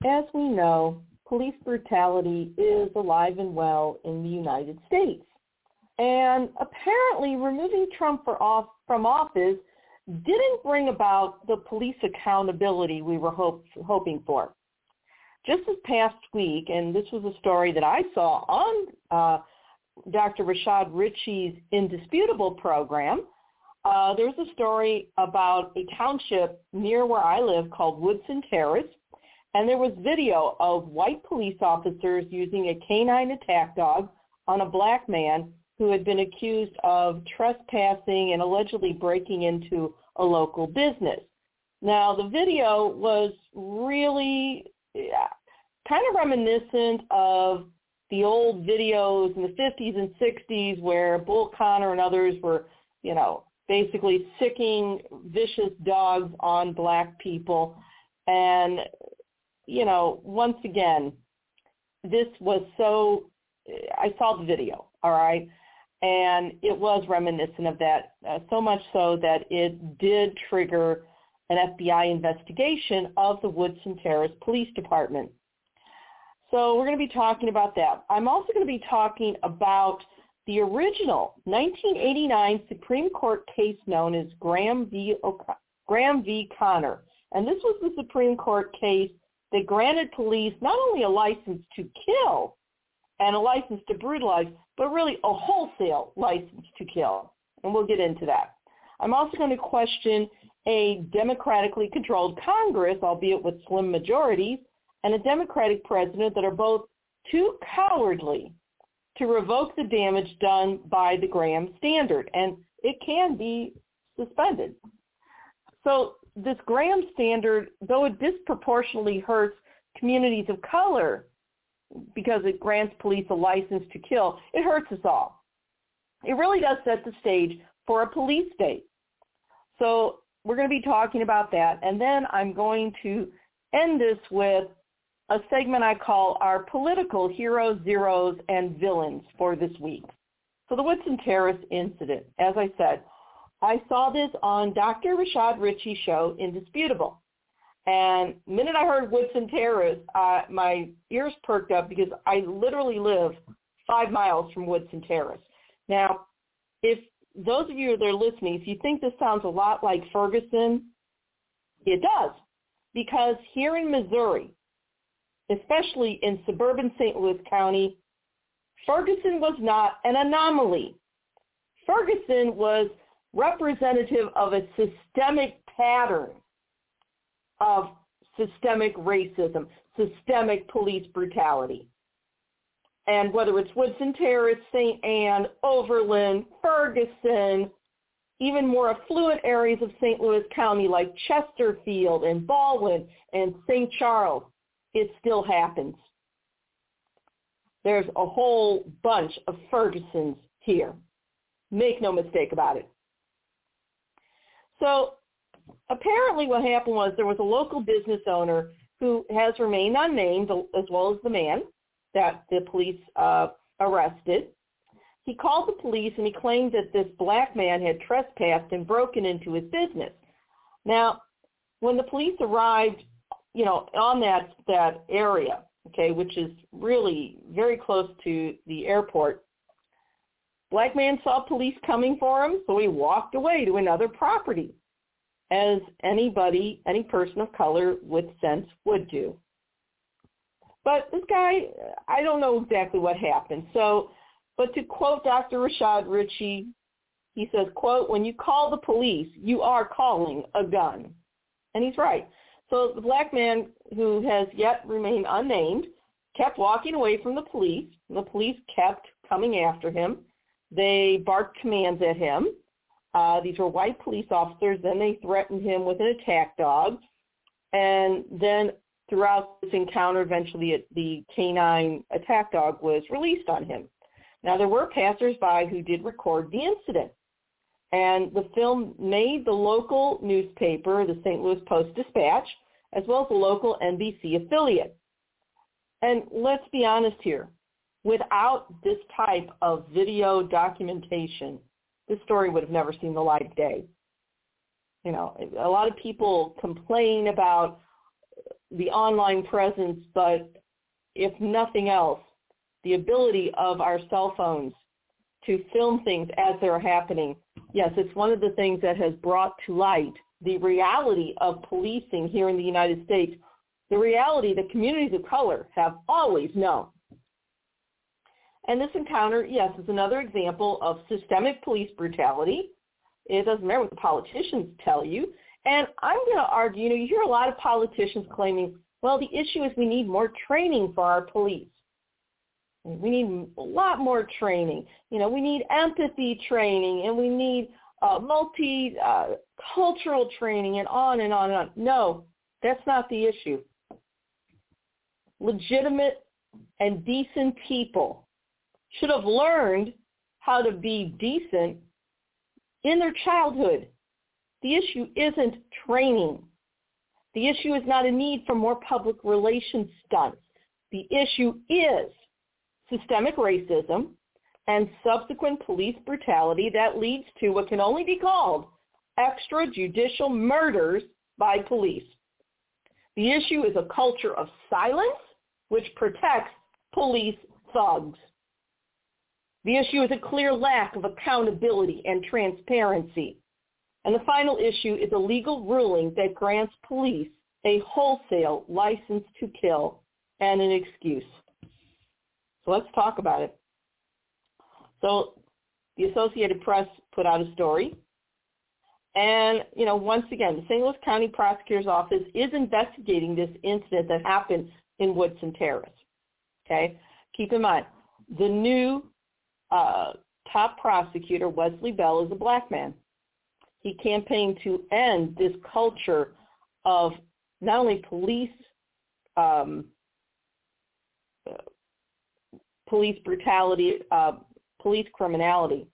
as we know, police brutality is alive and well in the United States. And apparently removing Trump off, from office didn't bring about the police accountability we were hope, hoping for. Just this past week, and this was a story that I saw on uh, Dr. Rashad Richey's Indisputable program, uh, there's a story about a township near where I live called Woodson Terrace, and there was video of white police officers using a canine attack dog on a black man who had been accused of trespassing and allegedly breaking into a local business. Now, the video was really yeah, kind of reminiscent of the old videos in the 50s and 60s where Bull Connor and others were, you know, basically sicking vicious dogs on black people. And, you know, once again, this was so, I saw the video, all right, and it was reminiscent of that, uh, so much so that it did trigger an FBI investigation of the Woodson Terrace Police Department. So we're going to be talking about that. I'm also going to be talking about the original 1989 Supreme Court case known as Graham v. Graham v. Connor. And this was the Supreme Court case that granted police not only a license to kill and a license to brutalize, but really a wholesale license to kill. And we'll get into that. I'm also going to question a democratically controlled Congress, albeit with slim majorities, and a Democratic president that are both too cowardly to revoke the damage done by the Graham Standard, and it can be suspended. So this Graham Standard, though it disproportionately hurts communities of color because it grants police a license to kill, it hurts us all. It really does set the stage for a police state. So we're going to be talking about that. And then I'm going to end this with a segment I call our political heroes, zeros, and villains for this week. So the Woodson Terrace incident, as I said, I saw this on Dr. Rashad Richey's show, Indisputable. And the minute I heard Woodson Terrace, uh, my ears perked up because I literally live five miles from Woodson Terrace. Now, if those of you that are listening, if you think this sounds a lot like Ferguson, it does. Because here in Missouri, especially in suburban St. Louis County, Ferguson was not an anomaly. Ferguson was representative of a systemic pattern of systemic racism, systemic police brutality. And whether it's Woodson Terrace, St. Ann, Overland, Ferguson, even more affluent areas of St. Louis County like Chesterfield and Ballwin and St. Charles, it still happens. There's a whole bunch of Fergusons here. Make no mistake about it. So apparently what happened was there was a local business owner who has remained unnamed as well as the man that the police uh, arrested. He called the police and he claimed that this black man had trespassed and broken into his business. Now, when the police arrived, you know, on that that area, okay, which is really very close to the airport, black man saw police coming for him, so he walked away to another property, as anybody, any person of color with sense would do. But this guy, I don't know exactly what happened. So but to quote Dr. Rashad Richey, he says, quote, when you call the police, you are calling a gun. And he's right. So the black man who has yet remained unnamed kept walking away from the police. The police kept coming after him. They barked commands at him. Uh, these were white police officers. Then they threatened him with an attack dog. And then throughout this encounter, eventually the canine attack dog was released on him. Now, there were passersby who did record the incident. And the film made the local newspaper, the St. Louis Post-Dispatch, as well as the local NBC affiliate. And let's be honest here. Without this type of video documentation, this story would have never seen the light of day. You know, a lot of people complain about the online presence, but if nothing else, the ability of our cell phones to film things as they're happening. Yes, it's one of the things that has brought to light the reality of policing here in the United States, the reality that communities of color have always known. And this encounter, yes, is another example of systemic police brutality. It doesn't matter what the politicians tell you. And I'm going to argue, you know, you hear a lot of politicians claiming, well, the issue is we need more training for our police. We need a lot more training. You know, we need empathy training and we need uh, multi-cultural uh, training and on and on and on. No, that's not the issue. Legitimate and decent people should have learned how to be decent in their childhood. The issue isn't training. The issue is not a need for more public relations stunts. The issue is systemic racism, and subsequent police brutality that leads to what can only be called extrajudicial murders by police. The issue is a culture of silence which protects police thugs. The issue is a clear lack of accountability and transparency. And the final issue is a legal ruling that grants police a wholesale license to kill and an excuse. Let's talk about it. So the Associated Press put out a story. And, you know, once again, the St. Louis County Prosecutor's Office is investigating this incident that happened in Woodson Terrace. Okay? Keep in mind, the new uh, top prosecutor, Wesley Bell, is a black man. He campaigned to end this culture of not only police um, police brutality, uh, police criminality,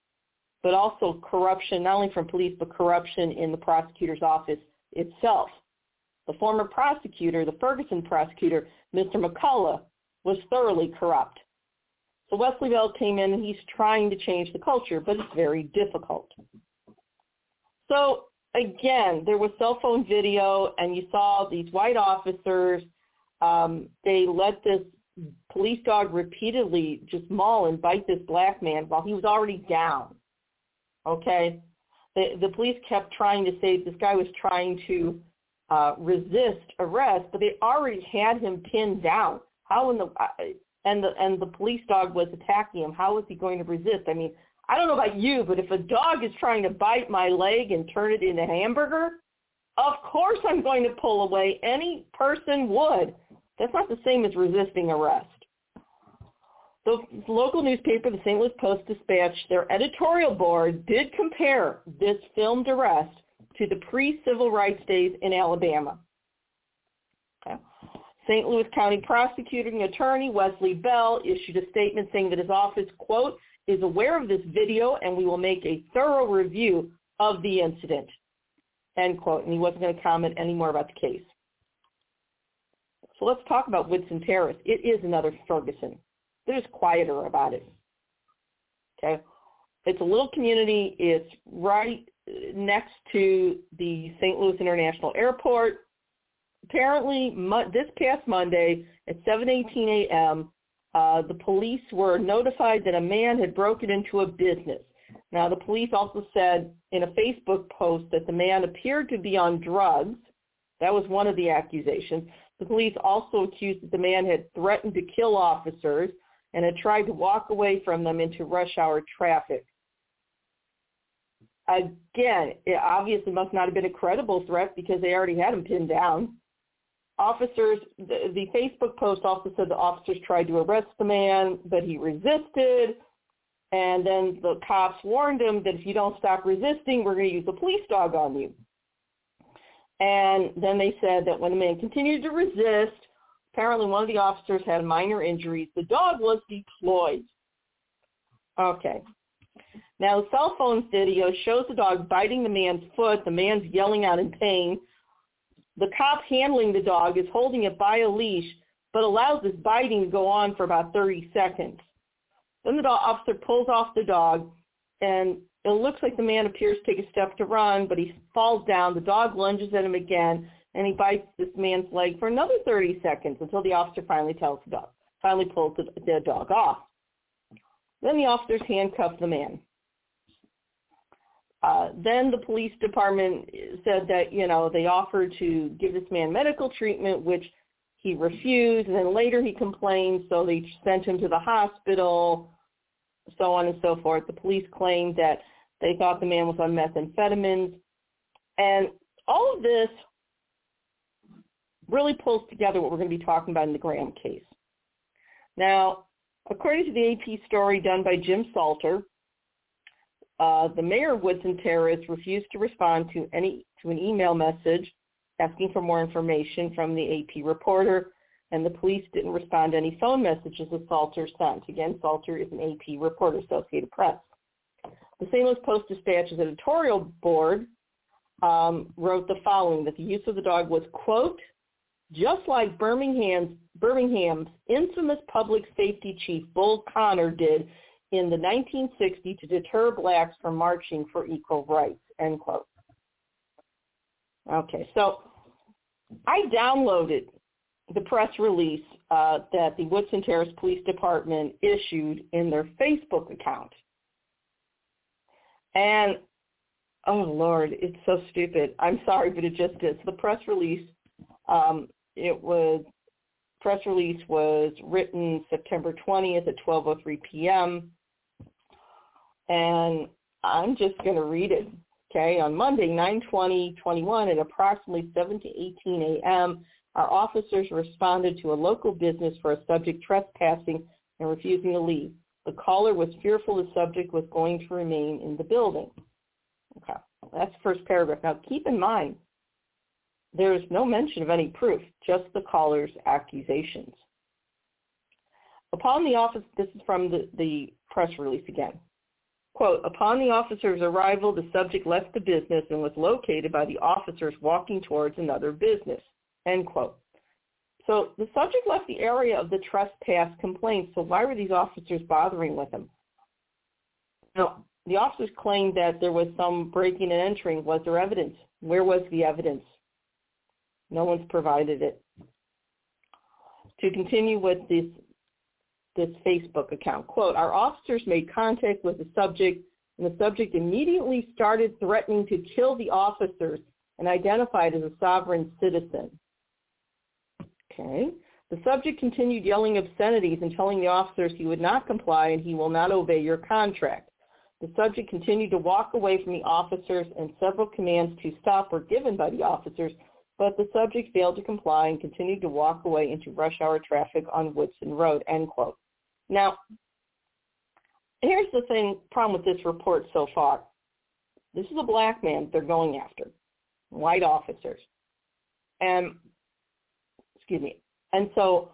but also corruption, not only from police, but corruption in the prosecutor's office itself. The former prosecutor, the Ferguson prosecutor, Mr. McCulloch, was thoroughly corrupt. So Wesley Bell came in and he's trying to change the culture, but it's very difficult. So again, there was cell phone video and you saw these white officers. Um, they let this police dog repeatedly just maul and bite this black man while he was already down. Okay? The, the police kept trying to say this guy was trying to uh, resist arrest, but they already had him pinned down. How in the and the and the police dog was attacking him. How was he going to resist? I mean, I don't know about you, but if a dog is trying to bite my leg and turn it into hamburger, of course I'm going to pull away. Any person would. That's not the same as resisting arrest. The local newspaper, the St. Louis Post-Dispatch, their editorial board did compare this filmed arrest to the pre-civil rights days in Alabama. Okay. St. Louis County prosecuting attorney Wesley Bell issued a statement saying that his office, quote, is aware of this video and we will make a thorough review of the incident, end quote. And he wasn't going to comment any more about the case. So let's talk about Woodson Terrace. It is another Ferguson. They're just quieter about it. Okay. It's a little community. It's right next to the St. Louis International Airport. Apparently, this past Monday at 7:18 a.m., uh, the police were notified that a man had broken into a business. Now, the police also said in a Facebook post that the man appeared to be on drugs. That was one of the accusations. The police also accused that the man had threatened to kill officers and had tried to walk away from them into rush hour traffic. Again, it obviously must not have been a credible threat because they already had him pinned down. Officers, the, the Facebook post also said the officers tried to arrest the man, but he resisted. And then the cops warned him that if you don't stop resisting, we're going to use a police dog on you. And then they said that when the man continued to resist, apparently one of the officers had minor injuries. The dog was deployed. Okay. Now, cell phone video shows the dog biting the man's foot. The man's yelling out in pain. The cop handling the dog is holding it by a leash, but allows this biting to go on for about 30 seconds. Then the dog officer pulls off the dog, and it looks like the man appears to take a step to run, but he falls down. The dog lunges at him again, and he bites this man's leg for another 30 seconds until the officer finally tells the dog, finally pulls the, the dog off. Then the officers handcuff the man. Uh, then the police department said that, you know, they offered to give this man medical treatment, which he refused. And then later he complained, so they sent him to the hospital, so on and so forth. The police claimed that they thought the man was on methamphetamines. And all of this really pulls together what we're going to be talking about in the Graham case. Now, according to the AP story done by Jim Salter, uh, the mayor of Woodson Terrace refused to respond to any to an email message asking for more information from the AP reporter, and the police didn't respond to any phone messages that Salter sent. Again, Salter is an AP reporter, Associated Press. The St. Louis Post-Dispatch's editorial board um, wrote the following, that the use of the dog was, quote, just like Birmingham's, Birmingham's infamous public safety chief Bull Connor did in the 1960 to deter blacks from marching for equal rights, end quote. Okay, so I downloaded the press release uh, that the Woodson Terrace Police Department issued in their Facebook account. And, oh Lord, it's so stupid. I'm sorry, but it just is. The press release, um, it was, press release was written September 20th at 12.03 p.m. And I'm just going to read it. Okay, on Monday, 9:20:21 at approximately 7 to 18 a.m., our officers responded to a local business for a subject trespassing and refusing to leave. The caller was fearful the subject was going to remain in the building. Okay, that's the first paragraph. Now keep in mind, there is no mention of any proof, just the caller's accusations. Upon the office, this is from the, the press release again. Quote, upon the officer's arrival, the subject left the business and was located by the officers walking towards another business, end quote. So the subject left the area of the trespass complaint, so why were these officers bothering with him? Now, the officers claimed that there was some breaking and entering. Was there evidence? Where was the evidence? No one's provided it. To continue with this this Facebook account. Quote, our officers made contact with the subject and the subject immediately started threatening to kill the officers and identified as a sovereign citizen. Okay. The subject continued yelling obscenities and telling the officers he would not comply and he will not obey your contract. The subject continued to walk away from the officers and several commands to stop were given by the officers, but the subject failed to comply and continued to walk away into rush hour traffic on Woodson Road, end quote. Now, here's the thing, problem with this report so far. This is a black man they're going after, white officers. And, excuse me. And so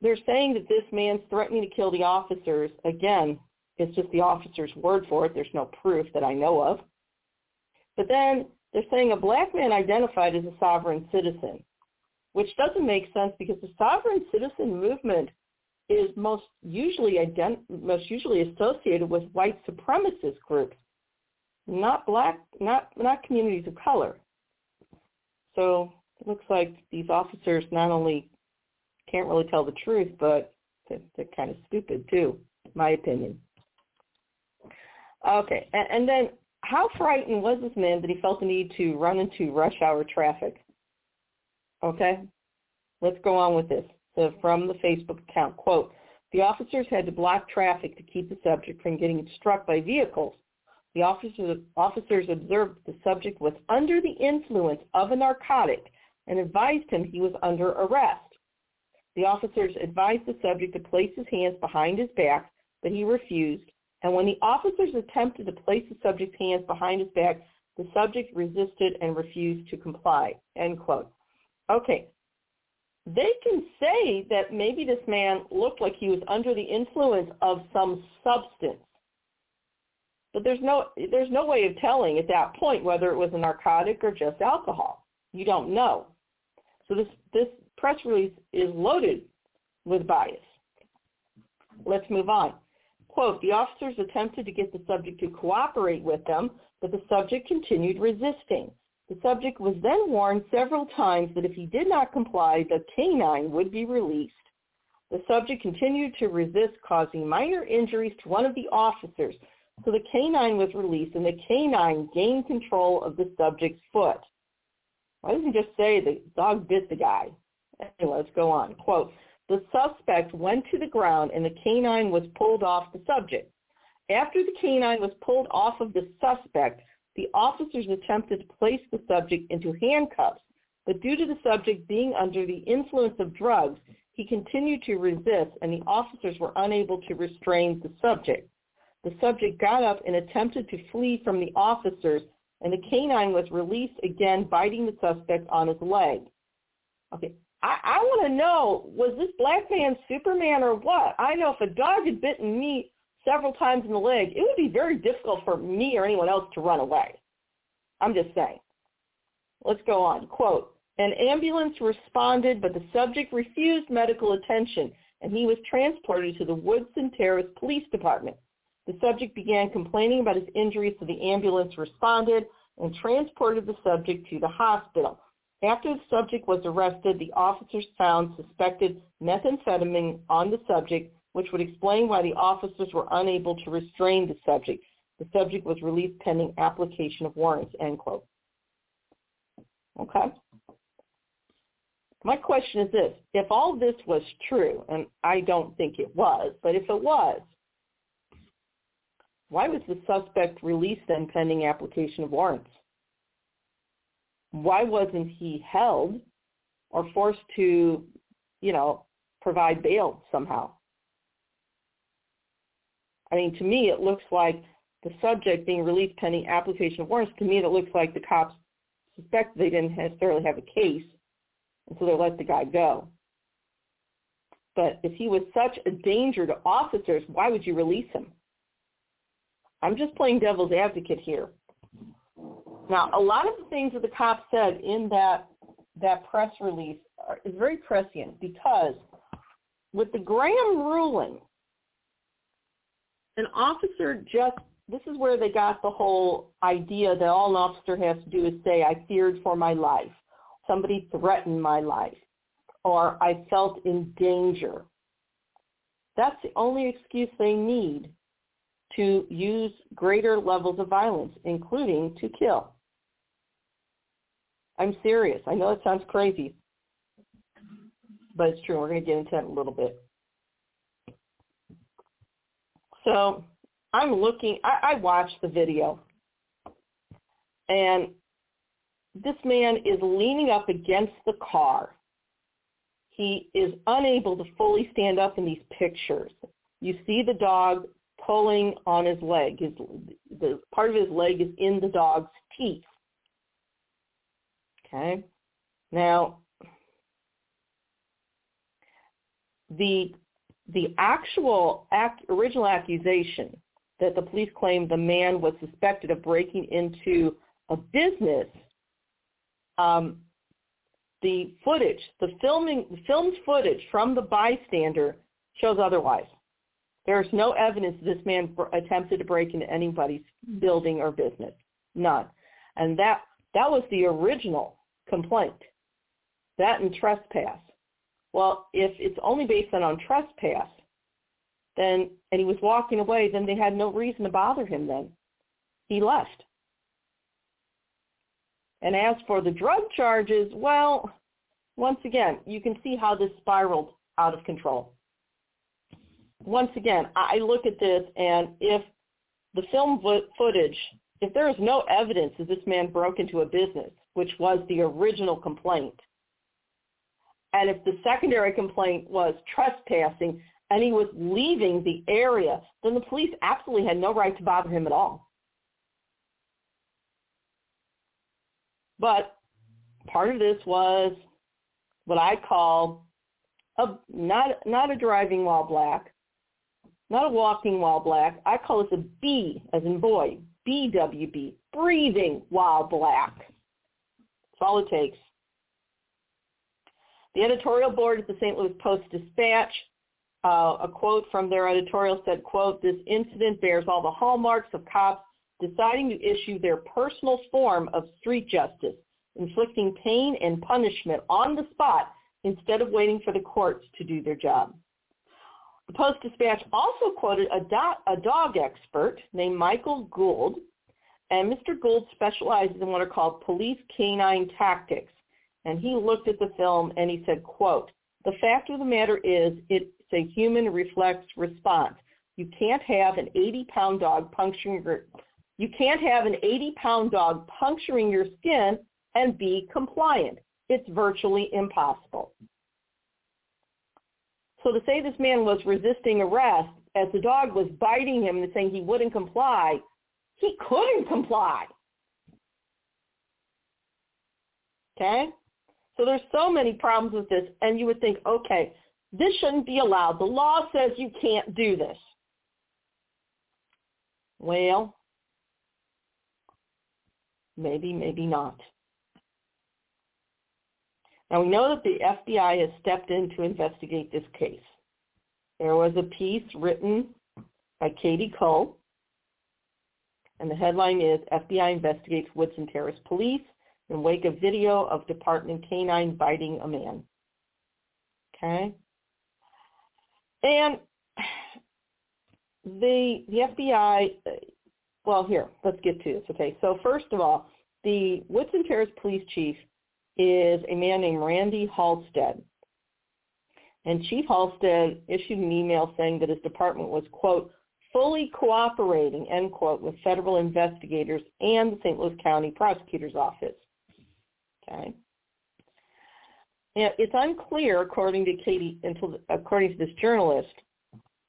they're saying that this man's threatening to kill the officers. Again, it's just the officer's word for it. There's no proof that I know of. But then they're saying a black man identified as a sovereign citizen, which doesn't make sense because the sovereign citizen movement is most usually ident- most usually associated with white supremacist groups, not black, not not communities of color. So it looks like these officers not only can't really tell the truth, but they're, they're kind of stupid too, in my opinion. Okay, and, and then how frightened was this man that he felt the need to run into rush hour traffic? Okay, let's go on with this. So from the Facebook account, quote, the officers had to block traffic to keep the subject from getting struck by vehicles. The officers, officers observed the subject was under the influence of a narcotic and advised him he was under arrest. The officers advised the subject to place his hands behind his back, but he refused and when the officers attempted to place the subject's hands behind his back, the subject resisted and refused to comply, end quote. Okay, they can say that maybe this man looked like he was under the influence of some substance. But there's no there's no way of telling at that point whether it was a narcotic or just alcohol. You don't know. So this this press release is loaded with bias. Let's move on. Quote, the officers attempted to get the subject to cooperate with them, but the subject continued resisting. The subject was then warned several times that if he did not comply, the canine would be released. The subject continued to resist, causing minor injuries to one of the officers. So the canine was released, and the canine gained control of the subject's foot. Why doesn't he just say the dog bit the guy? Anyway, let's go on. Quote, the suspect went to the ground and the canine was pulled off the subject. After the canine was pulled off of the suspect, the officers attempted to place the subject into handcuffs, but due to the subject being under the influence of drugs, he continued to resist and the officers were unable to restrain the subject. The subject got up and attempted to flee from the officers and the canine was released again, biting the suspect on his leg. Okay, I, I want to know, was this black man Superman or what? I know if a dog had bitten me several times in the leg, it would be very difficult for me or anyone else to run away. I'm just saying. Let's go on. Quote, an ambulance responded, but the subject refused medical attention, and he was transported to the Woodson Terrace Police Department. The subject began complaining about his injuries, so the ambulance responded and transported the subject to the hospital. After the subject was arrested, the officers found suspected methamphetamine on the subject, which would explain why the officers were unable to restrain the subject. The subject was released pending application of warrants, end quote. Okay? My question is this. If all this was true, and I don't think it was, but if it was, why was the suspect released then pending application of warrants? Why wasn't he held or forced to, you know, provide bail somehow? I mean, to me, it looks like the subject being released pending application of warrants, to me, it looks like the cops suspect they didn't necessarily have a case, and so they let the guy go. But if he was such a danger to officers, why would you release him? I'm just playing devil's advocate here. Now, a lot of the things that the cops said in that that press release are, is very prescient because with the Graham ruling, an officer just this is where they got the whole idea that all an officer has to do is say, I feared for my life. Somebody threatened my life. Or I felt in danger. That's the only excuse they need to use greater levels of violence, including to kill. I'm serious. I know it sounds crazy, but it's true. We're going to get into that in a little bit. So I'm looking, I, I watched the video, and this man is leaning up against the car, he is unable to fully stand up in these pictures. You see the dog pulling on his leg. His the part of his leg is in the dog's teeth. Okay. Now the the actual act, original accusation that the police claimed the man was suspected of breaking into a business, um, the footage, the filming, the filmed footage from the bystander shows otherwise. There is no evidence this man attempted to break into anybody's building or business. None. And that that was the original complaint. That and trespass. Well, if it's only based on, on trespass, then and he was walking away, then they had no reason to bother him then. He left. And as for the drug charges, well, once again, you can see how this spiraled out of control. Once again, I look at this and if the film footage, if there is no evidence that this man broke into a business, which was the original complaint, and if the secondary complaint was trespassing and he was leaving the area, then the police absolutely had no right to bother him at all. But part of this was what I call a not not a driving while black, not a walking while black. I call this a B as in boy, BWB, breathing while black. That's all it takes. The editorial board at the St. Louis Post-Dispatch, uh, a quote from their editorial said, quote, this incident bears all the hallmarks of cops deciding to issue their personal form of street justice, inflicting pain and punishment on the spot instead of waiting for the courts to do their job. The Post-Dispatch also quoted a, do- a dog expert named Michael Gould, and Mr. Gould specializes in what are called police canine tactics, and he looked at the film and he said, quote, the fact of the matter is it's a human reflex response. You can't have an 80-pound dog puncturing your, you can't have an 80-pound dog puncturing your skin and be compliant. It's virtually impossible. So to say this man was resisting arrest as the dog was biting him and saying he wouldn't comply, he couldn't comply. Okay? So there's so many problems with this, and you would think, okay, this shouldn't be allowed. The law says you can't do this. Well, maybe, maybe not. Now we know that the FBI has stepped in to investigate this case. There was a piece written by Katie Coe, and the headline is FBI investigates Woodson Terrace Police in wake of video of Department K-9 biting a man. Okay? And the the FBI, well, here, let's get to this. Okay, so first of all, the Woodson Terrace Police Chief is a man named Randy Halstead. And Chief Halstead issued an email saying that his department was, quote, fully cooperating, end quote, with federal investigators and the St. Louis County Prosecutor's Office. Okay. Now, it's unclear, according to Katie, until according to this journalist,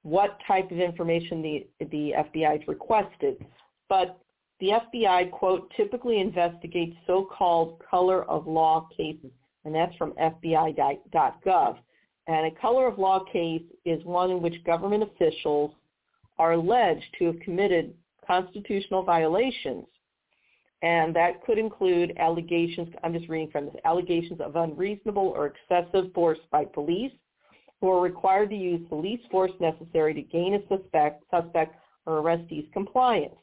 what type of information the the FBI has requested. But the FBI quote typically investigates so-called color of law cases, and that's from FBI.gov. And a color of law case is one in which government officials are alleged to have committed constitutional violations and that could include allegations, I'm just reading from this, allegations of unreasonable or excessive force by police who are required to use least force necessary to gain a suspect, suspect or arrestee's compliance.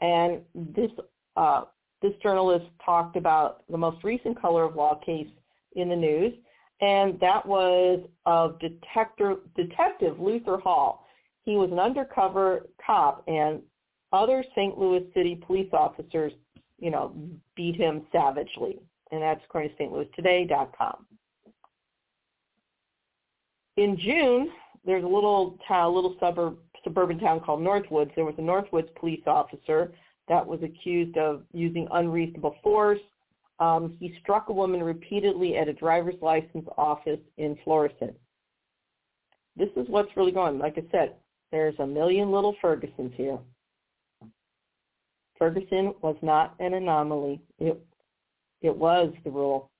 And this, uh, this journalist talked about the most recent color of law case in the news, and that was of detector, Detective Luther Hall. He was an undercover cop, and other St. Louis City police officers, you know, beat him savagely. And that's according to stlouistoday.com. In June, there's a little town, little suburb, suburban town called Northwoods. There was a Northwoods police officer that was accused of using unreasonable force um, he struck a woman repeatedly at a driver's license office in Florissant. This is what's really going. Like I said, there's a million little Fergusons here. Ferguson was not an anomaly. It, it was the rule.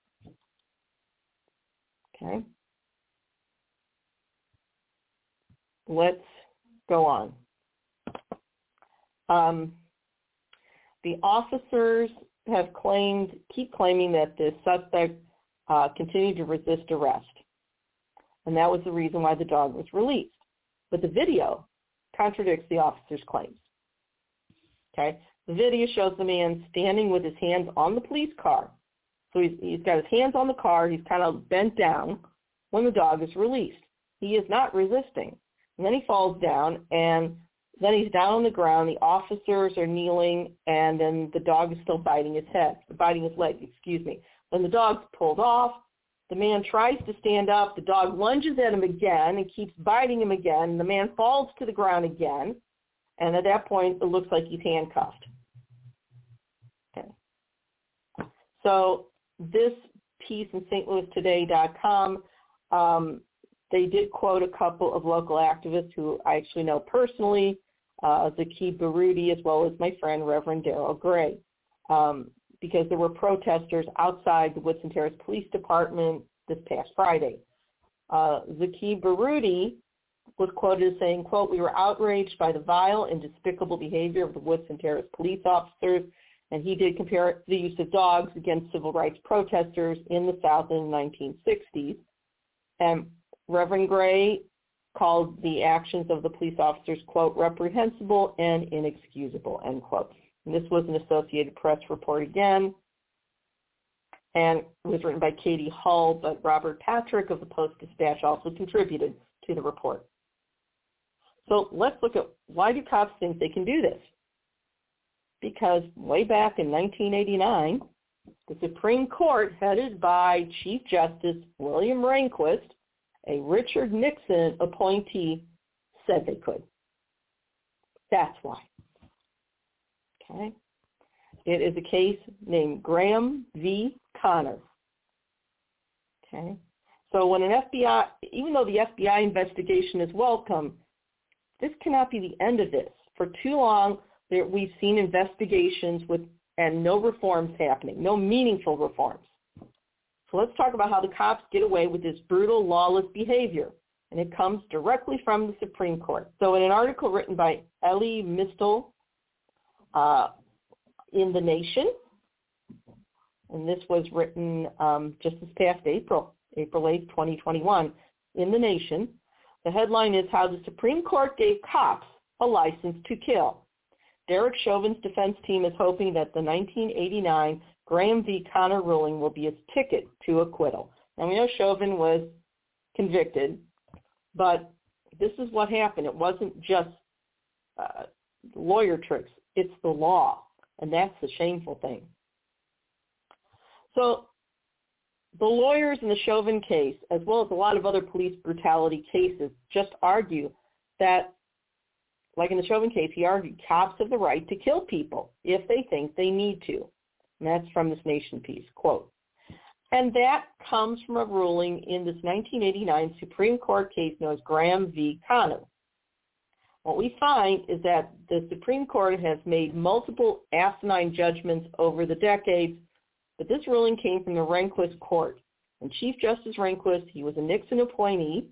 Okay. Let's go on. Um, the officers have claimed, keep claiming that the suspect uh, continued to resist arrest. And that was the reason why the dog was released. But the video contradicts the officer's claims. Okay? The video shows the man standing with his hands on the police car. So he's, he's got his hands on the car. He's kind of bent down when the dog is released. He is not resisting. And then he falls down, and then he's down on the ground. The officers are kneeling, and then the dog is still biting his head, biting his leg, excuse me. When the dog's pulled off, the man tries to stand up. The dog lunges at him again and keeps biting him again. The man falls to the ground again. And at that point, it looks like he's handcuffed. Okay. So this piece in stlouistoday.com, um, they did quote a couple of local activists who I actually know personally, uh, Zaki Baroudi, as well as my friend Reverend Daryl Gray, um, because there were protesters outside the Woodson Terrace Police Department this past Friday. Uh, Zaki Baroudi was quoted as saying, quote, we were outraged by the vile and despicable behavior of the Woodson Terrace police officers, and he did compare the use of dogs against civil rights protesters in the South in the 1960s. And Reverend Gray called the actions of the police officers, quote, reprehensible and inexcusable, end quote. And this was an Associated Press report again and it was written by Katie Kull, but Robert Patrick of the Post-Dispatch also contributed to the report. So let's look at why do cops think they can do this? Because way back in 1989, the Supreme Court, headed by Chief Justice William Rehnquist, a Richard Nixon appointee, said they could. That's why. Okay. It is a case named Graham v. Connor. Okay. So when an FBI, even though the FBI investigation is welcome, this cannot be the end of this. For too long, there, we've seen investigations with and no reforms happening, no meaningful reforms. So let's talk about how the cops get away with this brutal, lawless behavior. And it comes directly from the Supreme Court. So in an article written by Elie Mystal uh, in The Nation, and this was written um, just this past April, April 8, 2021, in The Nation, the headline is How the Supreme Court Gave Cops a License to Kill. Derek Chauvin's defense team is hoping that the 1989 Graham v. Connor ruling will be its ticket to acquittal. Now we know Chauvin was convicted, but this is what happened. It wasn't just uh, lawyer tricks. It's the law, and that's the shameful thing. So the lawyers in the Chauvin case, as well as a lot of other police brutality cases, just argue that, like in the Chauvin case, he argued cops have the right to kill people if they think they need to. And that's from this Nation piece, quote. And that comes from a ruling in this 1989 Supreme Court case known as Graham v. Connor. What we find is that the Supreme Court has made multiple asinine judgments over the decades but this ruling came from the Rehnquist court. And Chief Justice Rehnquist, he was a Nixon appointee,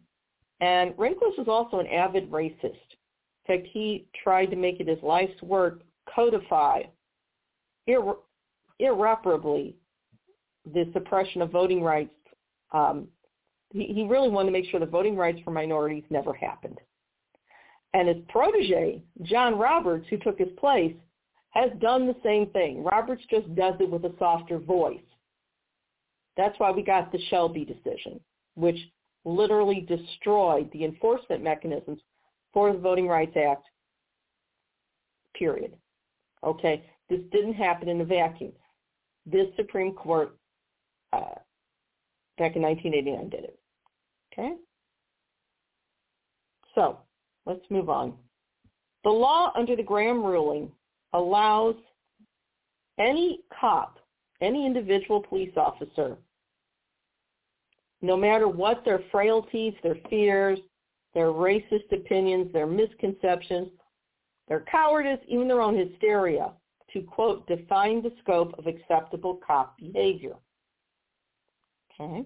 and Rehnquist was also an avid racist. In fact, he tried to make it his life's work codify irre- irreparably the suppression of voting rights. Um, he, he really wanted to make sure the voting rights for minorities never happened. And his protege, John Roberts, who took his place, has done the same thing. Roberts just does it with a softer voice. That's why we got the Shelby decision, which literally destroyed the enforcement mechanisms for the Voting Rights Act, period. Okay? This didn't happen in a vacuum. This Supreme Court uh, back in 1989 did it. Okay? So, let's move on. The law under the Graham ruling allows any cop any individual police officer, no matter what their frailties, their fears, their racist opinions, their misconceptions, their cowardice, even their own hysteria, to, quote, define the scope of acceptable cop behavior. Okay.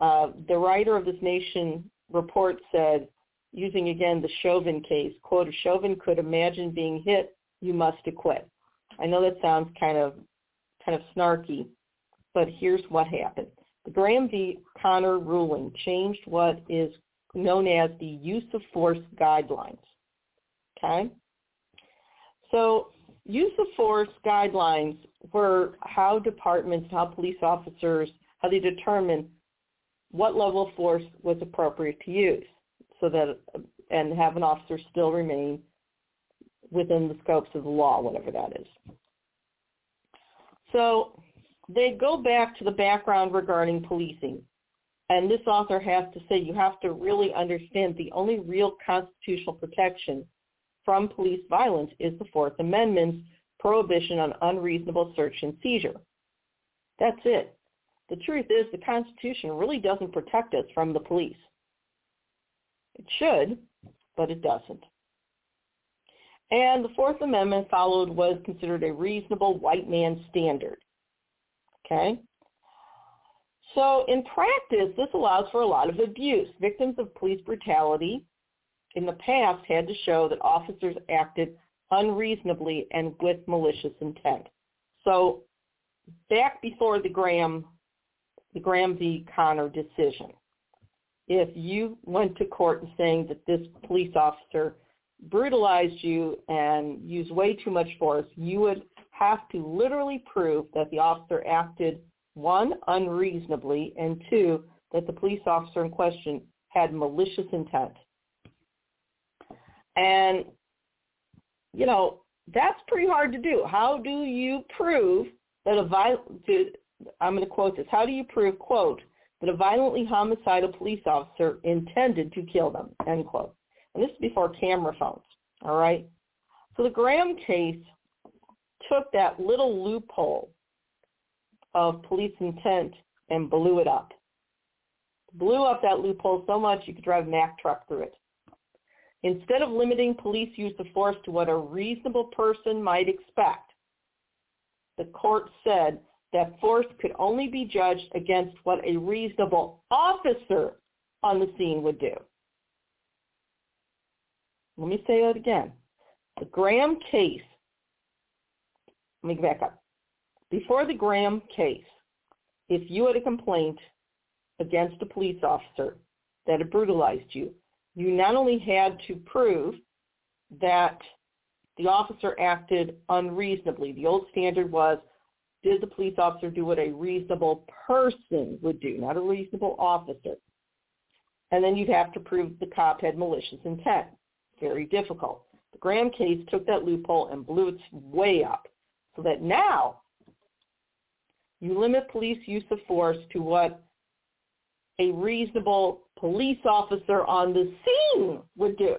Uh, the writer of this Nation report said, using again the Chauvin case, quote, if Chauvin could imagine being hit, you must acquit. I know that sounds kind of kind of snarky, but here's what happened. The Graham v. Connor ruling changed what is known as the use of force guidelines. Okay? So use of force guidelines were how departments, how police officers, how they determine what level of force was appropriate to use so that and have an officer still remain within the scopes of the law, whatever that is. So they go back to the background regarding policing. And this author has to say you have to really understand the only real constitutional protection from police violence is the Fourth Amendment's prohibition on unreasonable search and seizure. That's it. The truth is the Constitution really doesn't protect us from the police. It should, but it doesn't. And the Fourth Amendment followed was considered a reasonable white man standard. Okay? So in practice, this allows for a lot of abuse. Victims of police brutality in the past had to show that officers acted unreasonably and with malicious intent. So back before the Graham, the Graham v. Connor decision, if you went to court and saying that this police officer brutalized you and used way too much force, you would have to literally prove that the officer acted, one, unreasonably, and two, that the police officer in question had malicious intent. And, you know, that's pretty hard to do. How do you prove that a violent, I'm going to quote this, how do you prove, quote, that a violently homicidal police officer intended to kill them, end quote. And this is before camera phones, all right? So the Graham case took that little loophole of police intent and blew it up. Blew up that loophole so much you could drive a Mack truck through it. Instead of limiting police use of force to what a reasonable person might expect, the court said that force could only be judged against what a reasonable officer on the scene would do. Let me say that again. The Graham case, let me back up. Before the Graham case, if you had a complaint against a police officer that had brutalized you, you not only had to prove that the officer acted unreasonably. The old standard was, did the police officer do what a reasonable person would do, not a reasonable officer? And then you'd have to prove the cop had malicious intent. Very difficult. The Graham case took that loophole and blew it way up so that now you limit police use of force to what a reasonable police officer on the scene would do.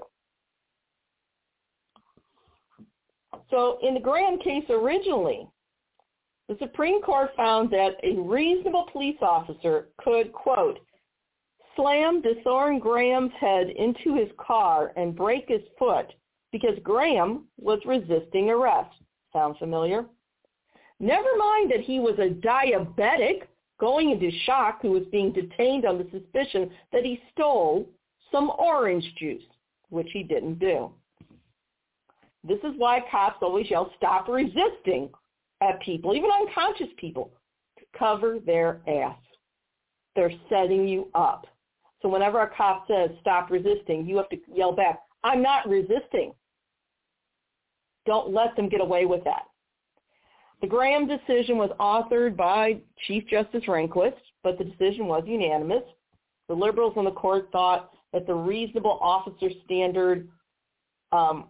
So in the Graham case originally, the Supreme Court found that a reasonable police officer could, quote, slam DeThorne Graham's head into his car and break his foot because Graham was resisting arrest. Sound familiar? Never mind that he was a diabetic going into shock who was being detained on the suspicion that he stole some orange juice, which he didn't do. This is why cops always yell, stop resisting at people, even unconscious people, to cover their ass. They're setting you up. So whenever a cop says, stop resisting, you have to yell back, I'm not resisting. Don't let them get away with that. The Graham decision was authored by Chief Justice Rehnquist, but the decision was unanimous. The liberals on the court thought that the reasonable officer standard um,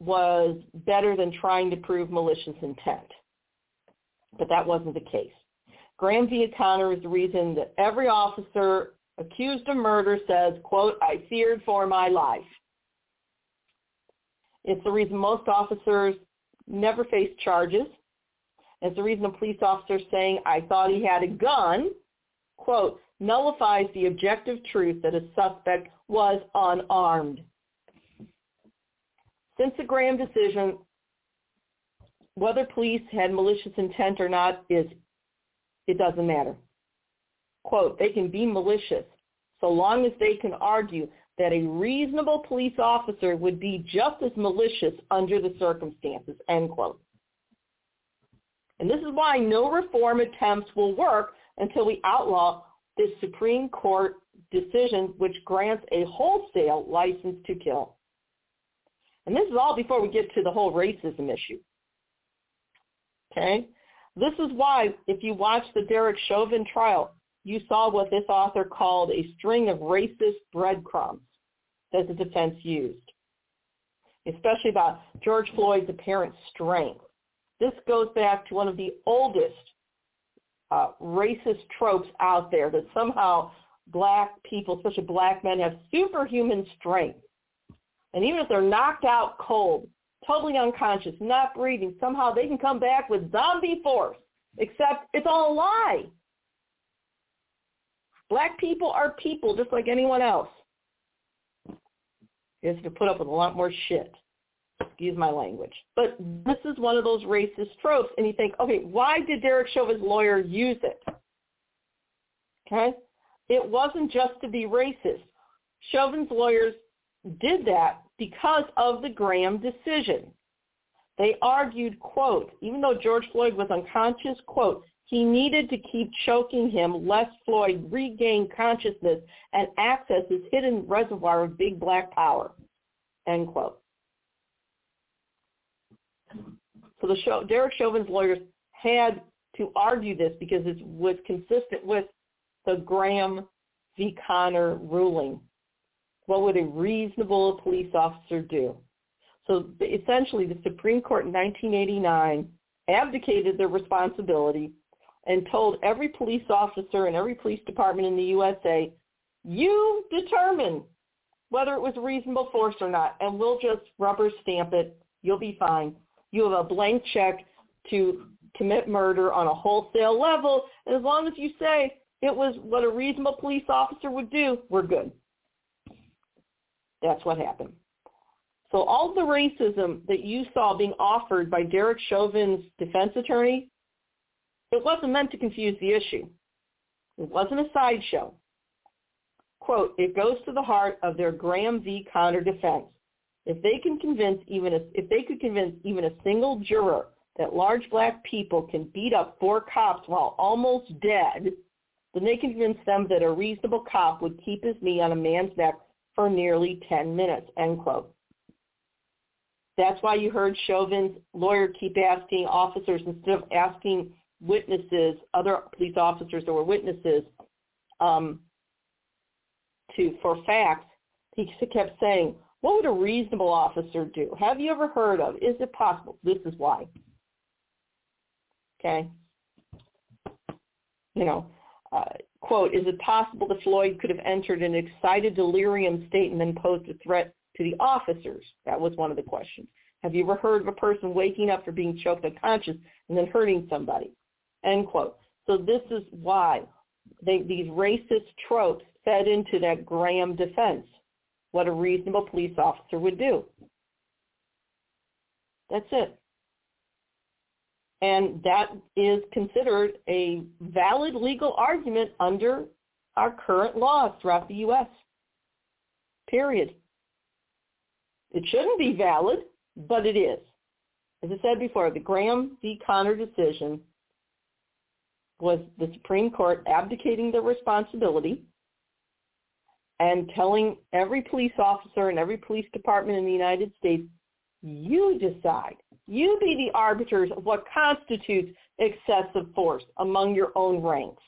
was better than trying to prove malicious intent. But that wasn't the case. Graham v. Connor is the reason that every officer accused of murder says, quote, I feared for my life. It's the reason most officers never face charges It's the reason a police officer saying, I thought he had a gun, quote, nullifies the objective truth that a suspect was unarmed. Since the Graham decision, whether police had malicious intent or not is, it doesn't matter. Quote, they can be malicious so long as they can argue that a reasonable police officer would be just as malicious under the circumstances, end quote. And this is why no reform attempts will work until we outlaw this Supreme Court decision which grants a wholesale license to kill. And this is all before we get to the whole racism issue. Okay? This is why if you watch the Derek Chauvin trial, you saw what this author called a string of racist breadcrumbs that the defense used, especially about George Floyd's apparent strength. This goes back to one of the oldest uh, racist tropes out there that somehow black people, especially black men, have superhuman strength. And even if they're knocked out cold, totally unconscious, not breathing, somehow they can come back with zombie force, except it's all a lie. Black people are people just like anyone else. You have to put up with a lot more shit. Excuse my language. But this is one of those racist tropes. And you think, okay, why did Derek Chauvin's lawyer use it? Okay? It wasn't just to be racist. Chauvin's lawyers did that because of the Graham decision. They argued, quote, even though George Floyd was unconscious, quote, he needed to keep choking him lest Floyd regain consciousness and access his hidden reservoir of big black power, end quote. So the show, Derek Chauvin's lawyers had to argue this because it was consistent with the Graham v. Connor ruling. What would a reasonable police officer do? So essentially, the Supreme Court in 1989 abdicated their responsibility and told every police officer and every police department in the USA, you determine whether it was reasonable force or not, and we'll just rubber stamp it. You'll be fine. You have a blank check to commit murder on a wholesale level, and as long as you say it was what a reasonable police officer would do, we're good. That's what happened. So all the racism that you saw being offered by Derek Chauvin's defense attorney, it wasn't meant to confuse the issue. It wasn't a sideshow. Quote, it goes to the heart of their Graham v. Connor defense. If they can convince even a, if they could convince even a single juror that large black people can beat up four cops while almost dead, then they can convince them that a reasonable cop would keep his knee on a man's neck for nearly 10 minutes, end quote. That's why you heard Chauvin's lawyer keep asking officers instead of asking witnesses, other police officers that were witnesses, um, to for facts. He kept saying, "What would a reasonable officer do? Have you ever heard of? Is it possible? This is why." Okay. You know, uh, quote, is it possible that Floyd could have entered an excited delirium state and then posed a threat to the officers? That was one of the questions. Have you ever heard of a person waking up for being choked unconscious and then hurting somebody? End quote. So this is why they, these racist tropes fed into that Graham defense, what a reasonable police officer would do. That's it. And that is considered a valid legal argument under our current laws throughout the U.S. Period. It shouldn't be valid, but it is. As I said before, the Graham v. Connor decision was the Supreme Court abdicating their responsibility and telling every police officer and every police department in the United States, you decide. You be the arbiters of what constitutes excessive force among your own ranks.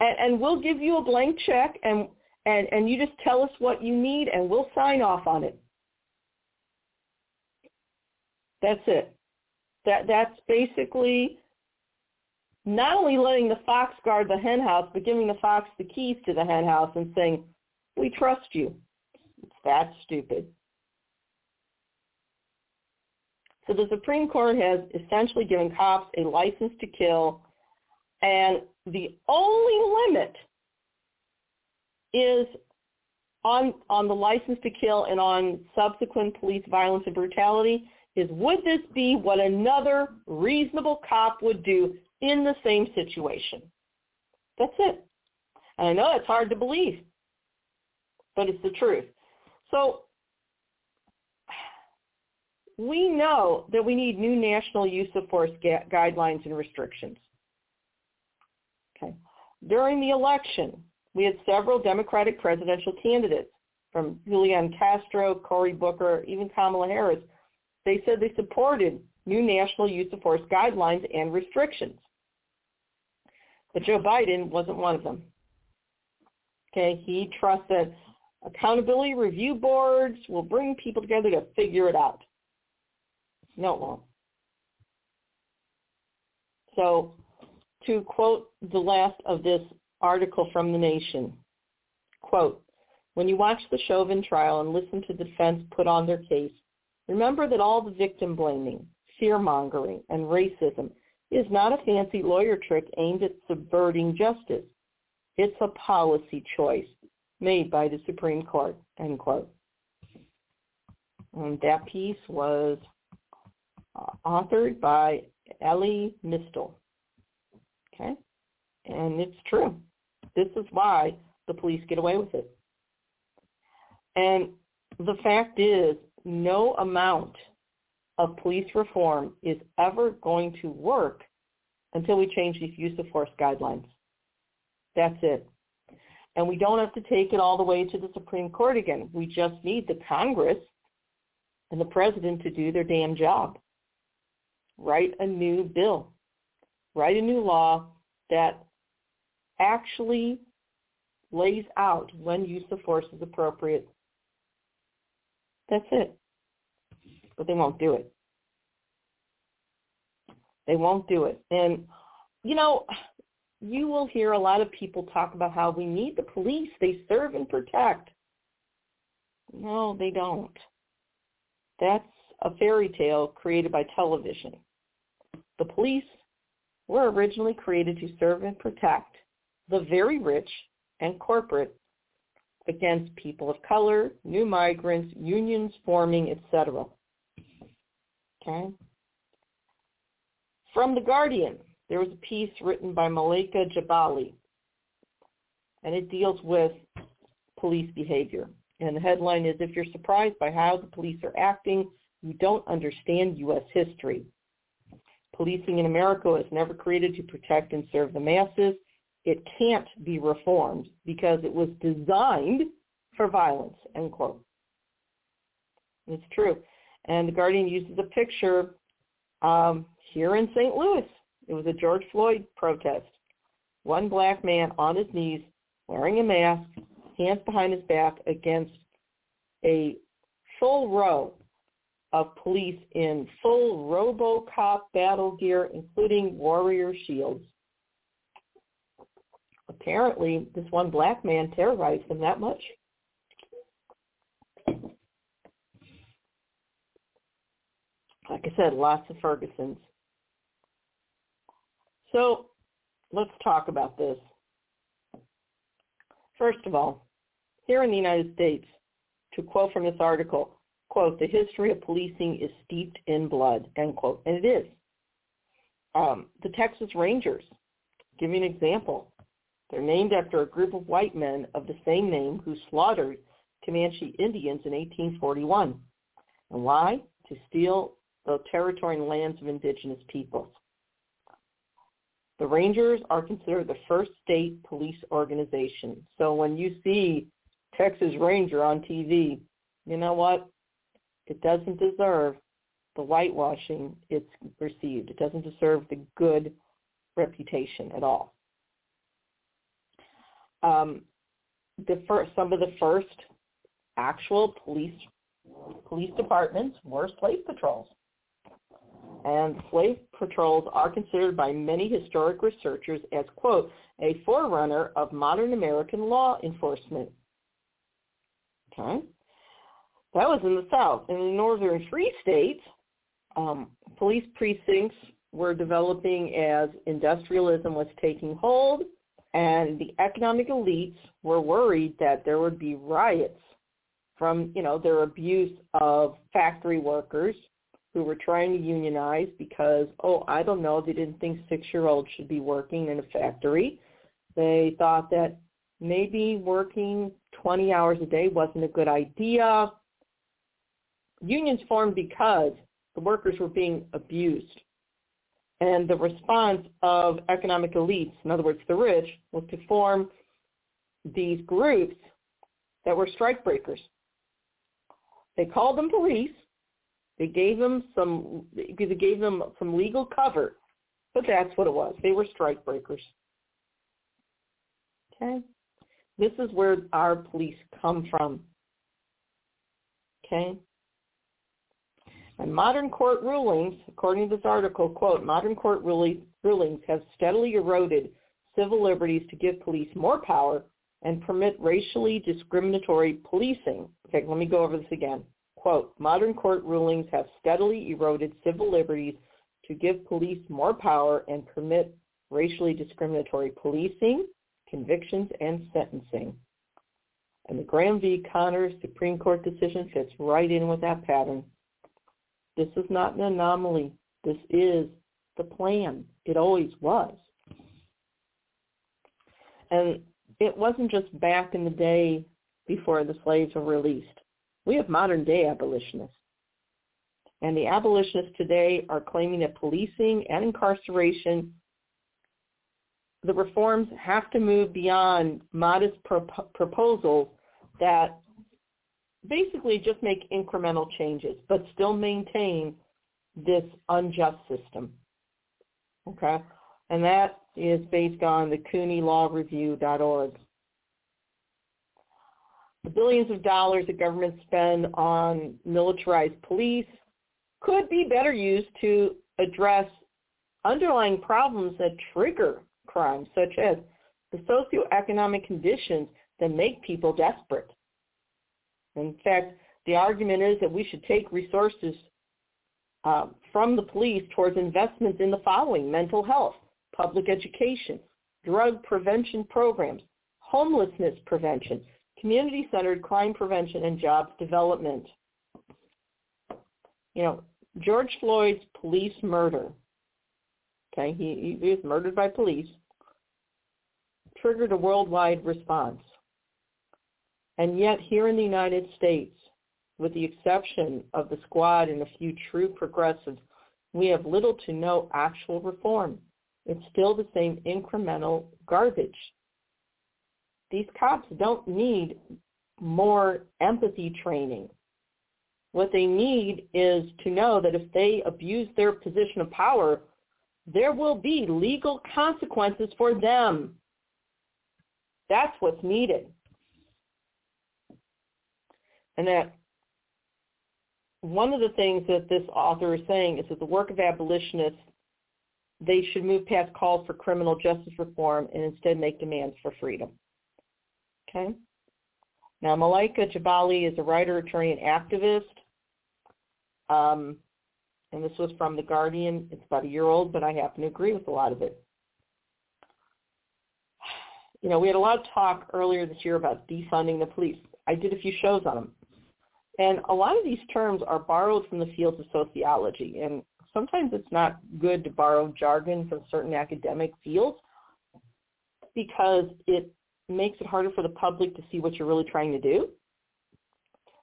And, and we'll give you a blank check and, and, and you just tell us what you need and we'll sign off on it. That's it. That, that's basically not only letting the fox guard the henhouse, but giving the fox the keys to the henhouse and saying, we trust you. It's that stupid. So the Supreme Court has essentially given cops a license to kill, and the only limit is on on the license to kill and on subsequent police violence and brutality is would this be what another reasonable cop would do in the same situation? That's it. And I know it's hard to believe, but it's the truth. So we know that we need new national use of force ga- guidelines and restrictions. Okay. During the election, we had several Democratic presidential candidates from Julian Castro, Cory Booker, even Kamala Harris. They said they supported new national use of force guidelines and restrictions. But Joe Biden wasn't one of them. Okay, he trusts that accountability review boards will bring people together to figure it out. No, it won't. So to quote the last of this article from The Nation, quote, when you watch the Chauvin trial and listen to the defense put on their case, remember that all the victim blaming, fear-mongering, and racism is not a fancy lawyer trick aimed at subverting justice. It's a policy choice made by the Supreme Court, end quote. And that piece was Uh, authored by Elie Mystal. Okay? And it's true. This is why the police get away with it. And the fact is, no amount of police reform is ever going to work until we change these use of force guidelines. That's it. And we don't have to take it all the way to the Supreme Court again. We just need the Congress and the president to do their damn job. Write a new bill. Write a new law that actually lays out when use of force is appropriate. That's it. But they won't do it. They won't do it. And, you know, you will hear a lot of people talk about how we need the police. They serve and protect. No, they don't. That's a fairy tale created by television. The police were originally created to serve and protect the very rich and corporate against people of color, new migrants, unions forming, etc. Okay? From The Guardian, there was a piece written by Malaika Jabali, and it deals with police behavior. And the headline is, if you're surprised by how the police are acting, you don't understand U.S. history. Policing in America was never created to protect and serve the masses. It can't be reformed because it was designed for violence, end quote. It's true. And The Guardian uses a picture um, here in St. Louis. It was a George Floyd protest. One black man on his knees, wearing a mask, hands behind his back against a full row of police in full RoboCop battle gear, including warrior shields. Apparently, this one black man terrorized them that much. Like I said, lots of Fergusons. So let's talk about this. First of all, here in the United States, to quote from this article, quote, the history of policing is steeped in blood, end quote. And it is. Um, the Texas Rangers, give you an example. They're named after a group of white men of the same name who slaughtered Comanche Indians in 1841. And why? To steal the territory and lands of indigenous peoples. The Rangers are considered the first state police organization. So when you see Texas Ranger on TV, you know what? It doesn't deserve the whitewashing it's received. It doesn't deserve the good reputation at all. Um, the first, some of the first actual police police departments were slave patrols. And slave patrols are considered by many historic researchers as, quote, a forerunner of modern American law enforcement. Okay? That was in the South. In the northern free states, um, police precincts were developing as industrialism was taking hold, and the economic elites were worried that there would be riots from, you know, their abuse of factory workers who were trying to unionize because, oh, I don't know, they didn't think six-year-olds should be working in a factory. They thought that maybe working 20 hours a day wasn't a good idea. Unions formed because the workers were being abused. And the response of economic elites, in other words, the rich, was to form these groups that were strikebreakers. They called them police. They gave them some they gave them some legal cover, but that's what it was. They were strikebreakers. Okay? This is where our police come from. Okay? And modern court rulings, according to this article, quote, modern court rulings have steadily eroded civil liberties to give police more power and permit racially discriminatory policing. Okay, let me go over this again. Quote, modern court rulings have steadily eroded civil liberties to give police more power and permit racially discriminatory policing, convictions, and sentencing. And the Graham v. Connors Supreme Court decision fits right in with that pattern. This is not an anomaly. This is the plan. It always was. And it wasn't just back in the day before the slaves were released. We have modern day abolitionists. And the abolitionists today are claiming that policing and incarceration, the reforms have to move beyond modest pro- proposals that basically just make incremental changes, but still maintain this unjust system. Okay? And that is based on the CUNYLawReview.org. The billions of dollars that governments spend on militarized police could be better used to address underlying problems that trigger crime, such as the socioeconomic conditions that make people desperate. In fact, the argument is that we should take resources uh, from the police towards investments in the following, mental health, public education, drug prevention programs, homelessness prevention, community-centered crime prevention, and jobs development. You know, George Floyd's police murder, okay, he, he was murdered by police, triggered a worldwide response. And yet here in the United States, with the exception of the squad and a few true progressives, we have little to no actual reform. It's still the same incremental garbage. These cops don't need more empathy training. What they need is to know that if they abuse their position of power, there will be legal consequences for them. That's what's needed and that one of the things that this author is saying is that the work of abolitionists, they should move past calls for criminal justice reform and instead make demands for freedom. Okay? Now, Malaika Jabali is a writer, attorney, and activist. Um, and this was from The Guardian. It's about a year old, but I happen to agree with a lot of it. You know, we had a lot of talk earlier this year about defunding the police. I did a few shows on them. And a lot of these terms are borrowed from the fields of sociology. And sometimes it's not good to borrow jargon from certain academic fields because it makes it harder for the public to see what you're really trying to do.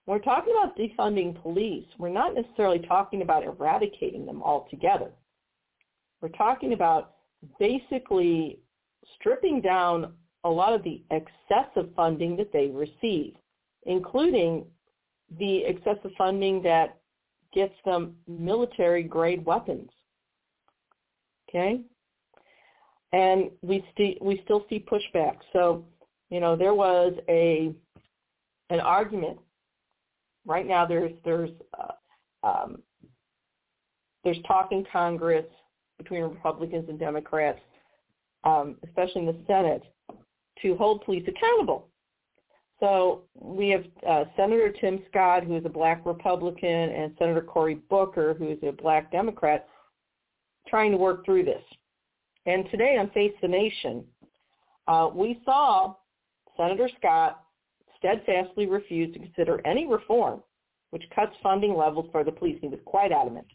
When we're talking about defunding police, we're not necessarily talking about eradicating them altogether. We're talking about basically stripping down a lot of the excessive funding that they receive, including the excessive funding that gets them military grade weapons. Okay? And we st- we still see pushback. So, you know, there was a an argument. Right now, there's there's uh, um, there's talk in Congress between Republicans and Democrats, um, especially in the Senate, to hold police accountable So we have uh, Senator Tim Scott, who is a black Republican, and Senator Cory Booker, who is a black Democrat, trying to work through this. And today on Face the Nation, uh, we saw Senator Scott steadfastly refuse to consider any reform which cuts funding levels for the police. He was quite adamant.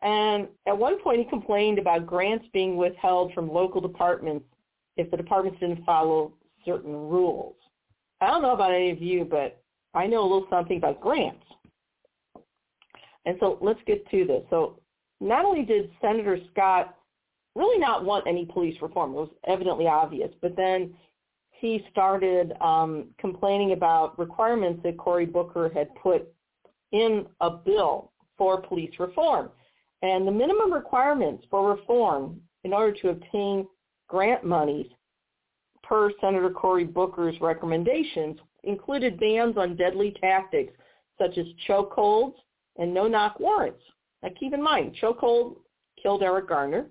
And at one point he complained about grants being withheld from local departments if the departments didn't follow certain rules. I don't know about any of you, but I know a little something about grants. And so let's get to this. So not only did Senator Scott really not want any police reform, it was evidently obvious, but then he started um, complaining about requirements that Cory Booker had put in a bill for police reform. And the minimum requirements for reform in order to obtain grant monies per Senator Cory Booker's recommendations included bans on deadly tactics such as chokeholds and no-knock warrants. Now keep in mind, chokehold killed Eric Garner.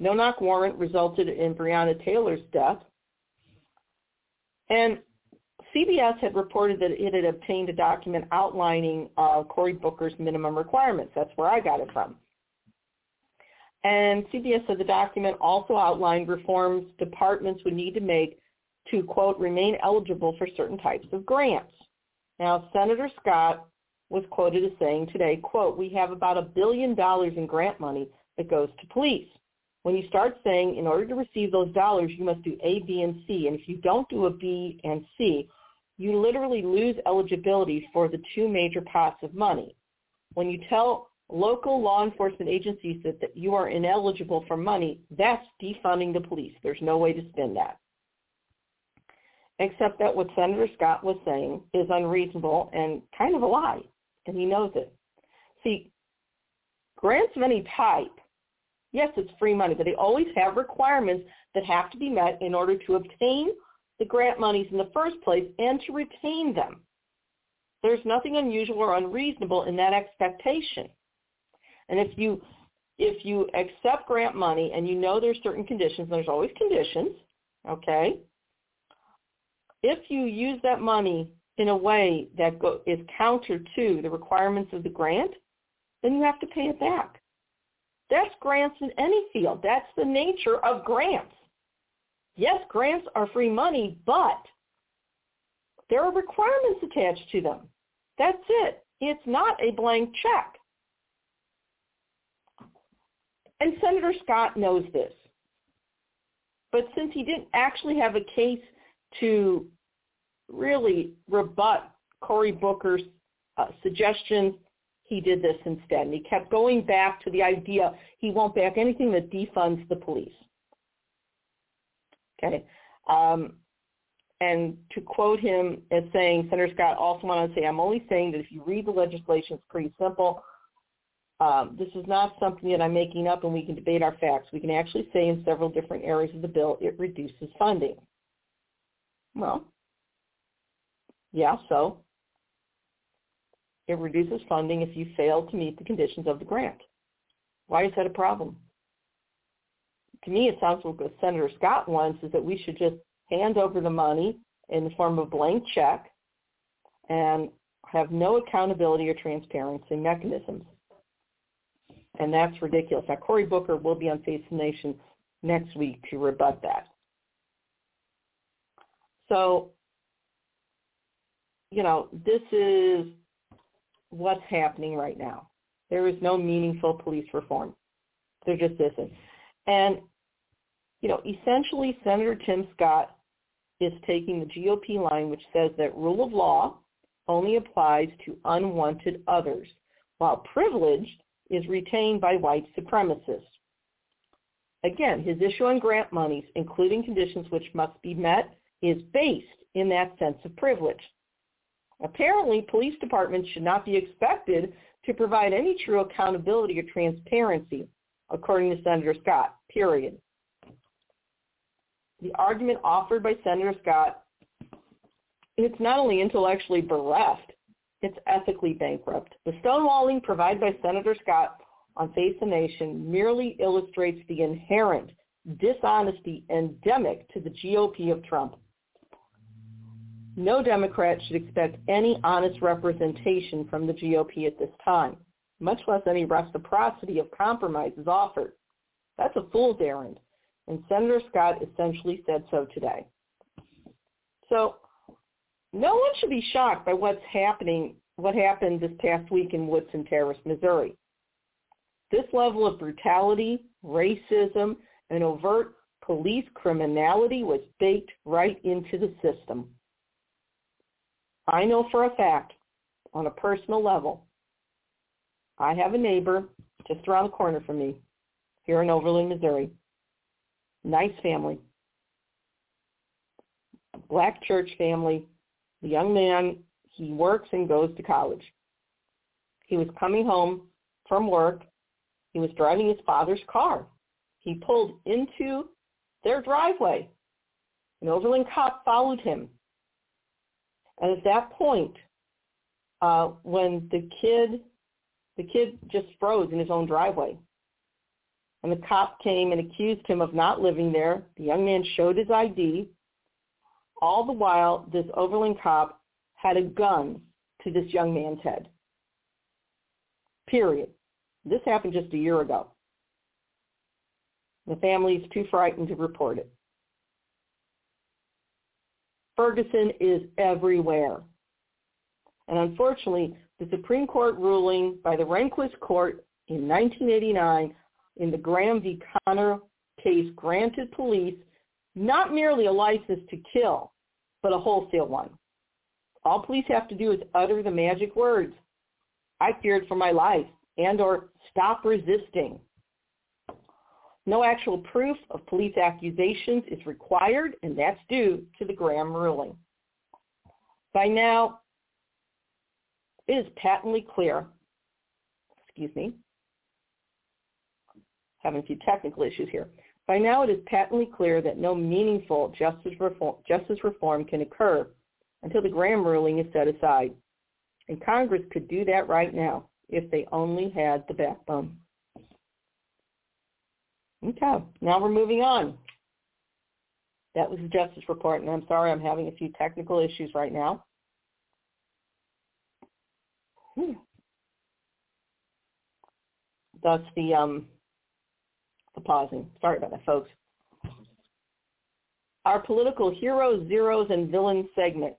No-knock warrant resulted in Breonna Taylor's death. And CBS had reported that it had obtained a document outlining uh, Cory Booker's minimum requirements. That's where I got it from. And CBS said the document also outlined reforms departments would need to make to, quote, remain eligible for certain types of grants. Now, Senator Scott was quoted as saying today, quote, we have about a billion dollars in grant money that goes to police. When you start saying in order to receive those dollars, you must do A, B, and C, and if you don't do a B and C, you literally lose eligibility for the two major pots of money. When you tell local law enforcement agencies that, that you are ineligible for money, that's defunding the police. There's no way to spin that. Except that what Senator Scott was saying is unreasonable and kind of a lie, and he knows it. See, grants of any type, yes, it's free money, but they always have requirements that have to be met in order to obtain the grant monies in the first place and to retain them. There's nothing unusual or unreasonable in that expectation. And if you if you accept grant money and you know there's certain conditions, there's always conditions, okay? If you use that money in a way that go, is counter to the requirements of the grant, then you have to pay it back. That's grants in any field. That's the nature of grants. Yes, grants are free money, but there are requirements attached to them. That's it. It's not a blank check. And Senator Scott knows this. But since he didn't actually have a case to really rebut Cory Booker's uh, suggestions, he did this instead. And he kept going back to the idea he won't back anything that defunds the police. Okay. Um, and to quote him as saying, Senator Scott also wanted to say, I'm only saying that if you read the legislation, it's pretty simple. Um, this is not something that I'm making up and we can debate our facts. We can actually say in several different areas of the bill it reduces funding. Well, yeah, so it reduces funding if you fail to meet the conditions of the grant. Why is that a problem? To me, it sounds like what Senator Scott wants is that we should just hand over the money in the form of a blank check and have no accountability or transparency mechanisms and that's ridiculous. Now, Cory Booker will be on Face the Nation next week to rebut that. So, you know, this is what's happening right now. There is no meaningful police reform. There just isn't. And, you know, essentially Senator Tim Scott is taking the GOP line which says that rule of law only applies to unwanted others, while privilege is retained by white supremacists. Again, his issue on grant monies, including conditions which must be met, is based in that sense of privilege. Apparently, police departments should not be expected to provide any true accountability or transparency, according to Senator Scott, period. The argument offered by Senator Scott, it's not only intellectually bereft, it's ethically bankrupt. The stonewalling provided by Senator Scott on Face the Nation merely illustrates the inherent dishonesty endemic to the GOP of Trump. No Democrat should expect any honest representation from the GOP at this time, much less any reciprocity of compromise is offered. That's a fool's errand, and Senator Scott essentially said so today. So no one should be shocked by what's happening, what happened this past week in Woodson Terrace, Missouri. This level of brutality, racism, and overt police criminality was baked right into the system. I know for a fact, on a personal level, I have a neighbor just around the corner from me here in Overland, Missouri. Nice family. Black church family. The young man, he works and goes to college. He was coming home from work. He was driving his father's car. He pulled into their driveway. An Overland cop followed him. And at that point, uh, when the kid, the kid just froze in his own driveway. And the cop came and accused him of not living there. The young man showed his ID. All the while, this Overland cop had a gun to this young man's head. Period. This happened just a year ago. The family is too frightened to report it. Ferguson is everywhere. And unfortunately, the Supreme Court ruling by the Rehnquist Court in 1989 in the Graham v. Connor case granted police not merely a license to kill, but a wholesale one. All police have to do is utter the magic words, I feared for my life, and or stop resisting. No actual proof of police accusations is required, and that's due to the Graham ruling. By now, it is patently clear, excuse me, having a few technical issues here. By now, it is patently clear that no meaningful justice reform, justice reform can occur until the Graham ruling is set aside. And Congress could do that right now if they only had the backbone. Okay, now we're moving on. That was the Justice Report, and I'm sorry I'm having a few technical issues right now. Hmm. That's the um pausing. Sorry about that, folks. Our political heroes, zeros, and villains segment.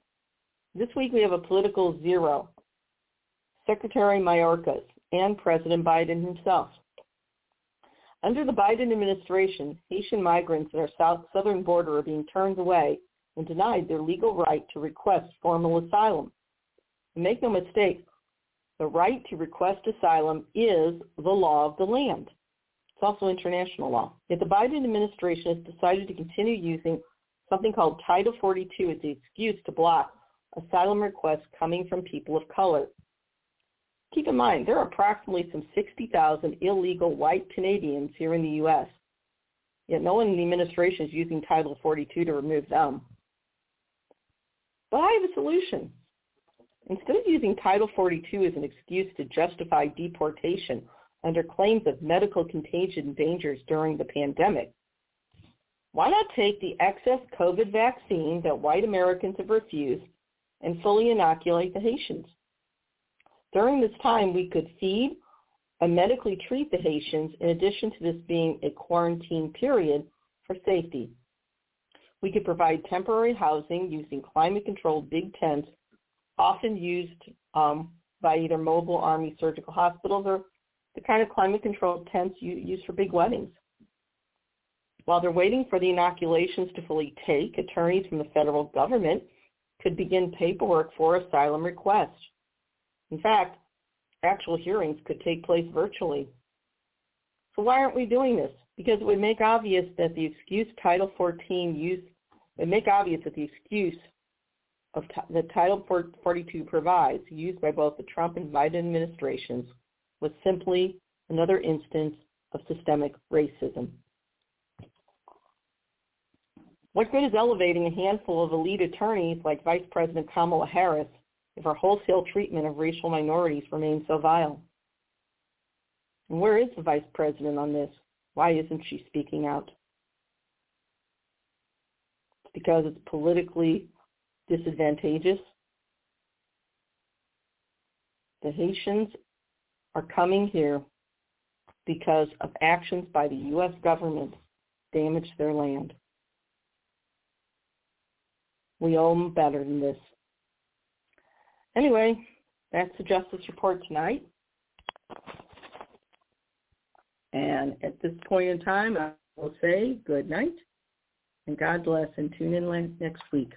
This week we have a political zero, Secretary Mayorkas and President Biden himself. Under the Biden administration, Haitian migrants at our south, southern border are being turned away and denied their legal right to request formal asylum. And make no mistake, the right to request asylum is the law of the land. It's also international law. Yet the Biden administration has decided to continue using something called Title 42 as the excuse to block asylum requests coming from people of color. Keep in mind, there are approximately some 60,000 illegal white Canadians here in the U.S., yet no one in the administration is using Title 42 to remove them. But I have a solution. Instead of using Title 42 as an excuse to justify deportation under claims of medical contagion dangers during the pandemic, why not take the excess COVID vaccine that white Americans have refused and fully inoculate the Haitians? During this time, we could feed and medically treat the Haitians in addition to this being a quarantine period for safety. We could provide temporary housing using climate-controlled big tents, often used um, by either mobile Army surgical hospitals or the kind of climate-controlled tents used for big weddings. While they're waiting for the inoculations to fully take, attorneys from the federal government could begin paperwork for asylum requests. In fact, actual hearings could take place virtually. So why aren't we doing this? Because it would make obvious that the excuse Title 14 use would make obvious that the excuse of t- that Title 42 provides, used by both the Trump and Biden administrations, was simply another instance of systemic racism. What good is elevating a handful of elite attorneys like Vice President Kamala Harris if our wholesale treatment of racial minorities remains so vile? And where is the vice president on this? Why isn't she speaking out? Because it's politically disadvantageous. The Haitians are coming here because of actions by the U.S. government damage their land. We owe them better than this. Anyway, that's the Justice Report tonight. And at this point in time, I will say good night and God bless and tune in next week.